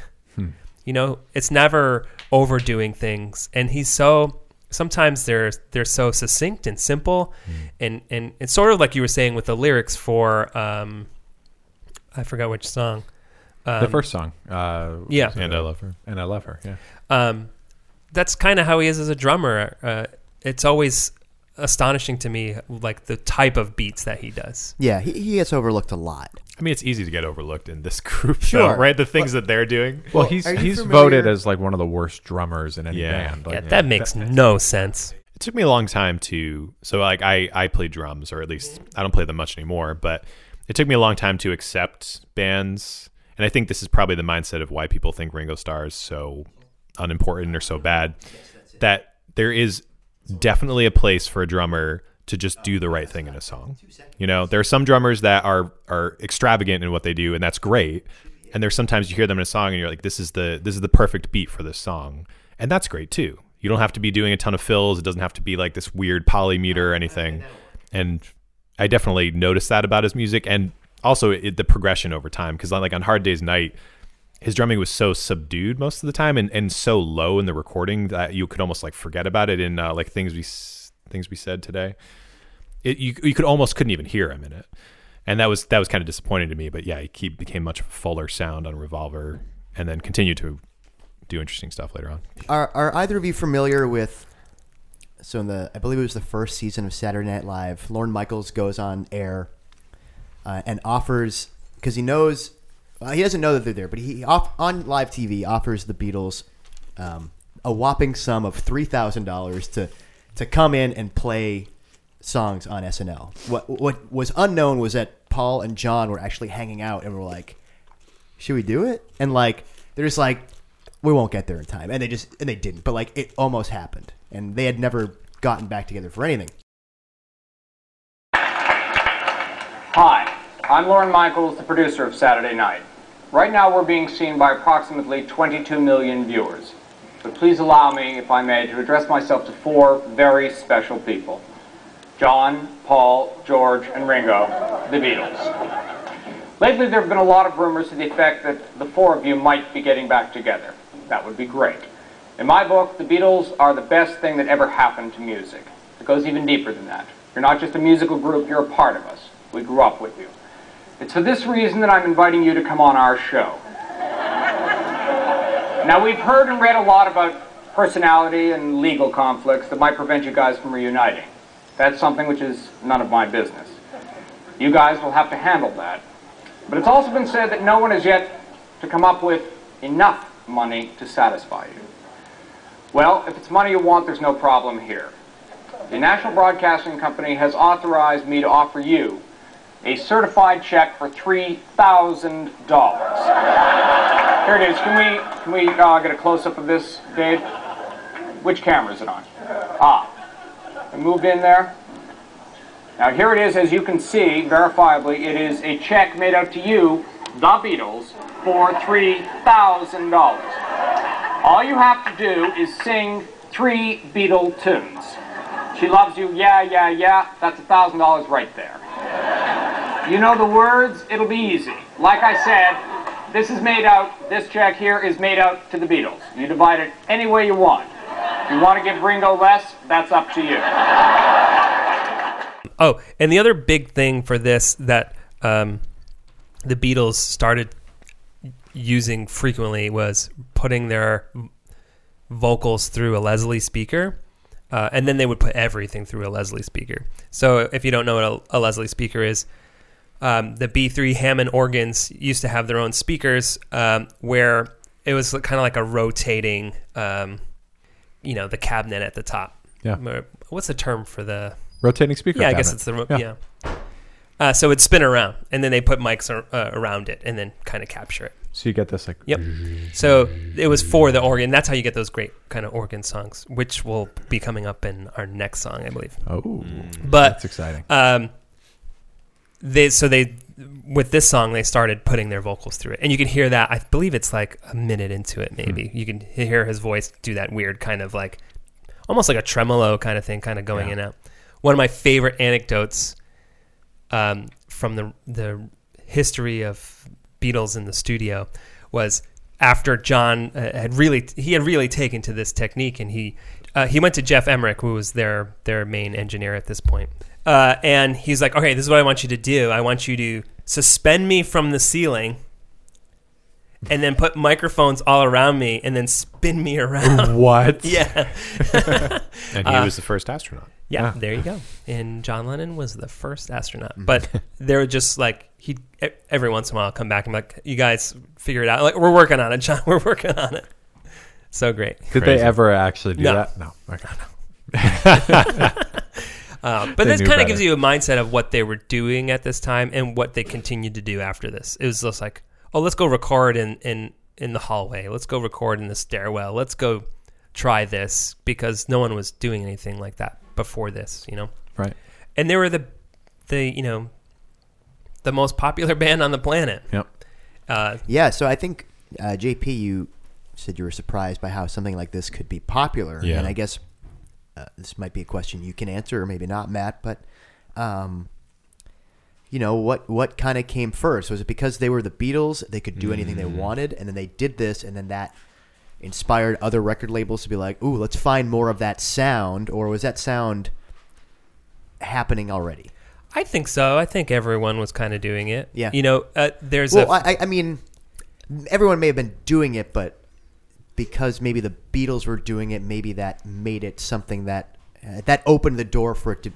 You know, it's never overdoing things, and he's so. Sometimes they're they're so succinct and simple, and and it's sort of like you were saying with the lyrics for um, I forgot which song. Um, the first song. Uh, yeah. and I love her. And I love her. Yeah. um, that's kind of how he is as a drummer. Uh, it's always astonishing to me, like the type of beats that he does. Yeah, he, he gets overlooked a lot. I mean, it's easy to get overlooked in this *laughs* group, Sure. though, right? The things that they're doing. Well, he's he's familiar- voted as like one of the worst drummers in any Yeah. band. Yeah, Like, that makes no sense. It took me a long time to so like I I play drums or at least I don't play them much anymore, but it took me a long time to accept bands, and I think this is probably the mindset of why people think Ringo Starr is so unimportant or so bad. That there is definitely a place for a drummer to just do the right thing in a song. You know, there are some drummers that are are extravagant in what they do, and that's great. And there's sometimes you hear them in a song and you're like, this is the this is the perfect beat for this song, and that's great too. You don't have to be doing a ton of fills. It doesn't have to be like this weird polymeter or anything. And I definitely noticed that about his music, and also it, the progression over time. Because like on Hard Day's Night, his drumming was so subdued most of the time, and, and so low in the recording that you could almost like forget about it in uh, like things we things we said today. It, you you could almost couldn't even hear him in it, and that was that was kind of disappointing to me. But yeah, he became much fuller sound on Revolver, and then continued to do interesting stuff later on. Are are either of you familiar with? So in the I believe it was the first season of Saturday Night Live, Lorne Michaels goes on air uh, and offers because he knows well, he doesn't know that they're there, but he off, on live TV offers the Beatles um, a whopping sum of three thousand dollars to to come in and play songs on SNL. What what was unknown was that Paul and John were actually hanging out and were like, should we do it? And like they're just like, we won't get there in time, and they just and they didn't. But like it almost happened, and they had never gotten back together for anything. Hi, I'm Lorne Michaels, the producer of Saturday Night. Right now we're being seen by approximately 22 million viewers. But please allow me, if I may, to address myself to four very special people. John, Paul, George, and Ringo, the Beatles. Lately there have been a lot of rumors to the effect that the four of you might be getting back together. That would be great. In my book, the Beatles are the best thing that ever happened to music. It goes even deeper than that. You're not just a musical group, you're a part of us. We grew up with you. It's for this reason that I'm inviting you to come on our show. Now, we've heard and read a lot about personality and legal conflicts that might prevent you guys from reuniting. That's something which is none of my business. You guys will have to handle that. But it's also been said that no one has yet to come up with enough money to satisfy you. Well, if it's money you want, there's no problem here. The National Broadcasting Company has authorized me to offer you a certified check for $3,000. Here it is. Can we, can we uh, get a close-up of this, Dave? Which camera is it on? Ah. I moved in there. Now, here it is, as you can see, verifiably, it is a check made out to you, the Beatles, for $3,000. All you have to do is sing three Beatle tunes. She loves you, yeah, yeah, yeah. That's a $1,000 right there. You know the words, it'll be easy. Like I said, this is made out, this check here is made out to the Beatles. You divide it any way you want. If you want to give Ringo less, that's up to you. Oh, and the other big thing for this that um, the Beatles started using frequently was putting their vocals through a Leslie speaker. Uh, and then they would put everything through a Leslie speaker. So if you don't know what a, a Leslie speaker is, um, the B3 Hammond organs used to have their own speakers um, where it was kind of like a rotating, um, you know, the cabinet at the top. Yeah. What's the term for the Rotating speaker. yeah, I guess it's the ro- Yeah. yeah. Uh, so it'd spin around, and then they put mics ar- uh, around it, and then kind of capture it. So you get this like. Yep. So it was for the organ. That's how you get those great kind of organ songs, which will be coming up in our next song, I believe. Oh, But that's exciting. um, they so they with this song they started putting their vocals through it, and you can hear that. I believe it's like a minute into it, maybe you can hear his voice do that weird kind of like almost like a tremolo kind of thing, kind of going Yeah. in and out. One of my favorite anecdotes um, from the the history of Beatles in the studio was after John uh, had really he had really taken to this technique, and he uh, he went to Geoff Emerick, who was their their main engineer at this point, uh, and he's like, "Okay, this is what I want you to do. I want you to suspend me from the ceiling." And then put microphones all around me, and then spin me around. what? *laughs* yeah, *laughs* And he Uh, was the first astronaut. Yeah, Yeah. there you go. And John Lennon was the first astronaut. But they were just like he every once in a while come back and be like, "You guys figure it out. Like we're working on it, John. *laughs* We're working on it." So great. Did Crazy. they ever actually do No. that? No. Okay. *laughs* *laughs* Uh, but They this kind of gives you a mindset of what they were doing at this time and what they continued to do after this. It was just like, oh, let's go record in in in the hallway. Let's go record in the stairwell. Let's go try this because no one was doing anything like that before this. You know. Right. and they were the the you know the most popular *laughs* band on the planet. Yep. Uh, Yeah, so I think uh, JP, you said you were surprised by how something like this could be popular, Yeah. and I guess uh, this might be a question you can answer, or maybe not, Matt. But um, you know what? What kind of came first? Was it because they were the Beatles? They could do anything they wanted, and then they did this, and then that inspired other record labels to be like, "Ooh, let's find more of that sound," or was that sound happening already? I think so. I think everyone was kind of doing it. Yeah. You know, uh, there's Well, a I, I mean, everyone may have been doing it, but because maybe the Beatles were doing it, maybe that made it something that uh, that opened the door for it to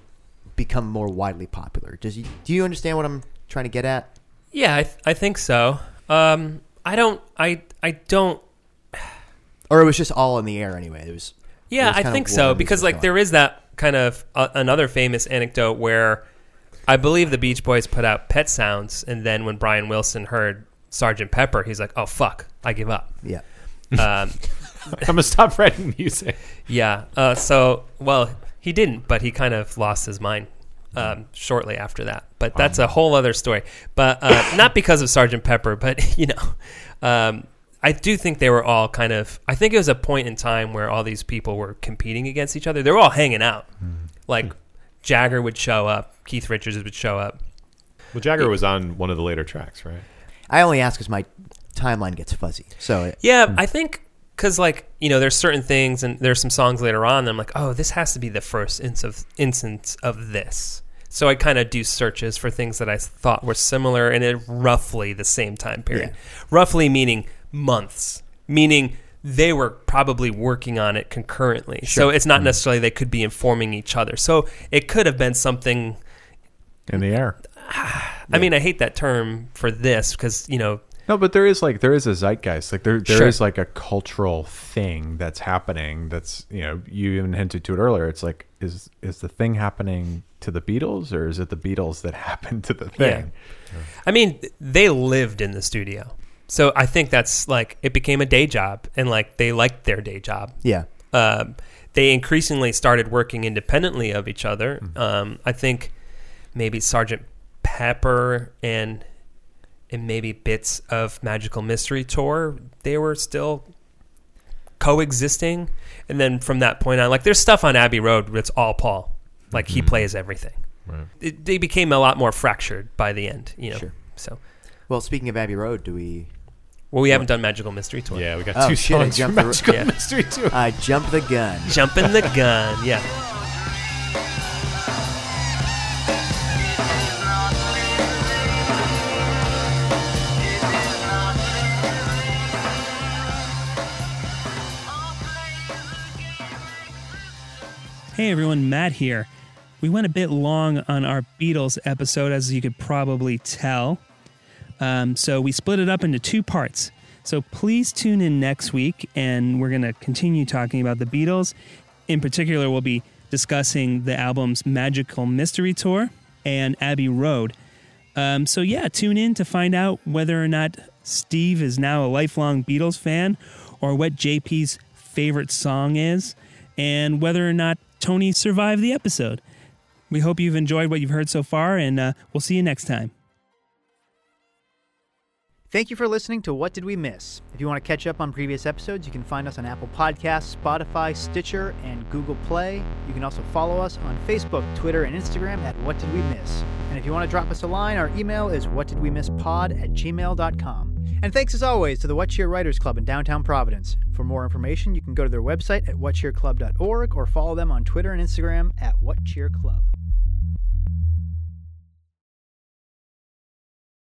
become more widely popular. Does you, do you understand what I'm trying to get at? yeah. I, th- I think so. Um, I don't. I I don't. Or it was just all in the air anyway. It was. it Yeah, was I think so because like there is that kind of uh, another famous anecdote where I believe the Beach Boys put out Pet Sounds, and then when Brian Wilson heard Sergeant Pepper, he's like, "Oh fuck, I give up." Yeah. Um, *laughs* I'm gonna stop writing music. Yeah. Uh, so, well, he didn't, but he kind of lost his mind um, shortly after that. But that's a whole other story. But uh, not because of Sergeant Pepper, but *laughs* you know, um, I do think they were all kind of. I think it was a point in time where all these people were competing against each other. They were all hanging out. Hmm. Like Jagger would show up, Keith Richards would show up. Well, Jagger was on one of the later tracks, right? I only ask because my timeline gets fuzzy. So it, Yeah, hmm. I think because like you know, there's certain things, and there's some songs later on. That I'm like, oh, this has to be the first instance of, instance of this. So I kind of do searches for things that I thought were similar in a roughly the same time period. Yeah. Roughly meaning months, meaning they were probably working on it concurrently. So it's not mm. necessarily they could be informing each other. So it could have been something In the air. *sighs* I mean, I hate that term for this because you know No, but there is like there is a zeitgeist. Like there there is Sure. like a cultural thing that's happening. That's you know you even hinted to it earlier. It's like is is the thing happening to the Beatles or is it the Beatles that *laughs* happened to the thing? I mean, they lived in the studio. So I think that's like it became a day job and like they liked their day job. yeah. Um, they increasingly started working independently of each other. Um, I think maybe Sergeant Pepper and and maybe bits of Magical Mystery Tour, they were still coexisting. And then from that point on, like there's stuff on Abbey Road that's all Paul. Like he plays everything. It, they became a lot more fractured by the end, you know. Sure. So, Well, speaking of Abbey Road, do we? Well, we haven't done Magical Mystery Tour. Yeah, we got Oh, two shit, I songs jumped from the- Magical yeah. Mystery Tour. I jumped the gun. Jumping the *laughs* gun. Yeah. Hey everyone, Matt here. We went a bit long on our Beatles episode, as you could probably tell. Um, so we split it up into two parts. So please tune in next week, and we're going to continue talking about the Beatles. In particular, we'll be discussing the album's Magical Mystery Tour and Abbey Road. Um, so yeah, tune in to find out whether or not Steve is now a lifelong Beatles fan, or what JP's favorite song is, and whether or not Tony survived the episode. We hope you've enjoyed what you've heard so far, and uh, we'll see you next time. Thank you for listening to What Did We Miss? If you want to catch up on previous episodes, you can find us on Apple Podcasts, Spotify, Stitcher, and Google Play. You can also follow us on Facebook, Twitter, and Instagram at What Did We Miss? And if you want to drop us a line, our email is whatdidwemisspod at gmail.com. And thanks as always to the What Cheer Writers Club in downtown Providence. For more information, you can go to their website at whatcheerclub.org or follow them on Twitter and Instagram at What Cheer Club.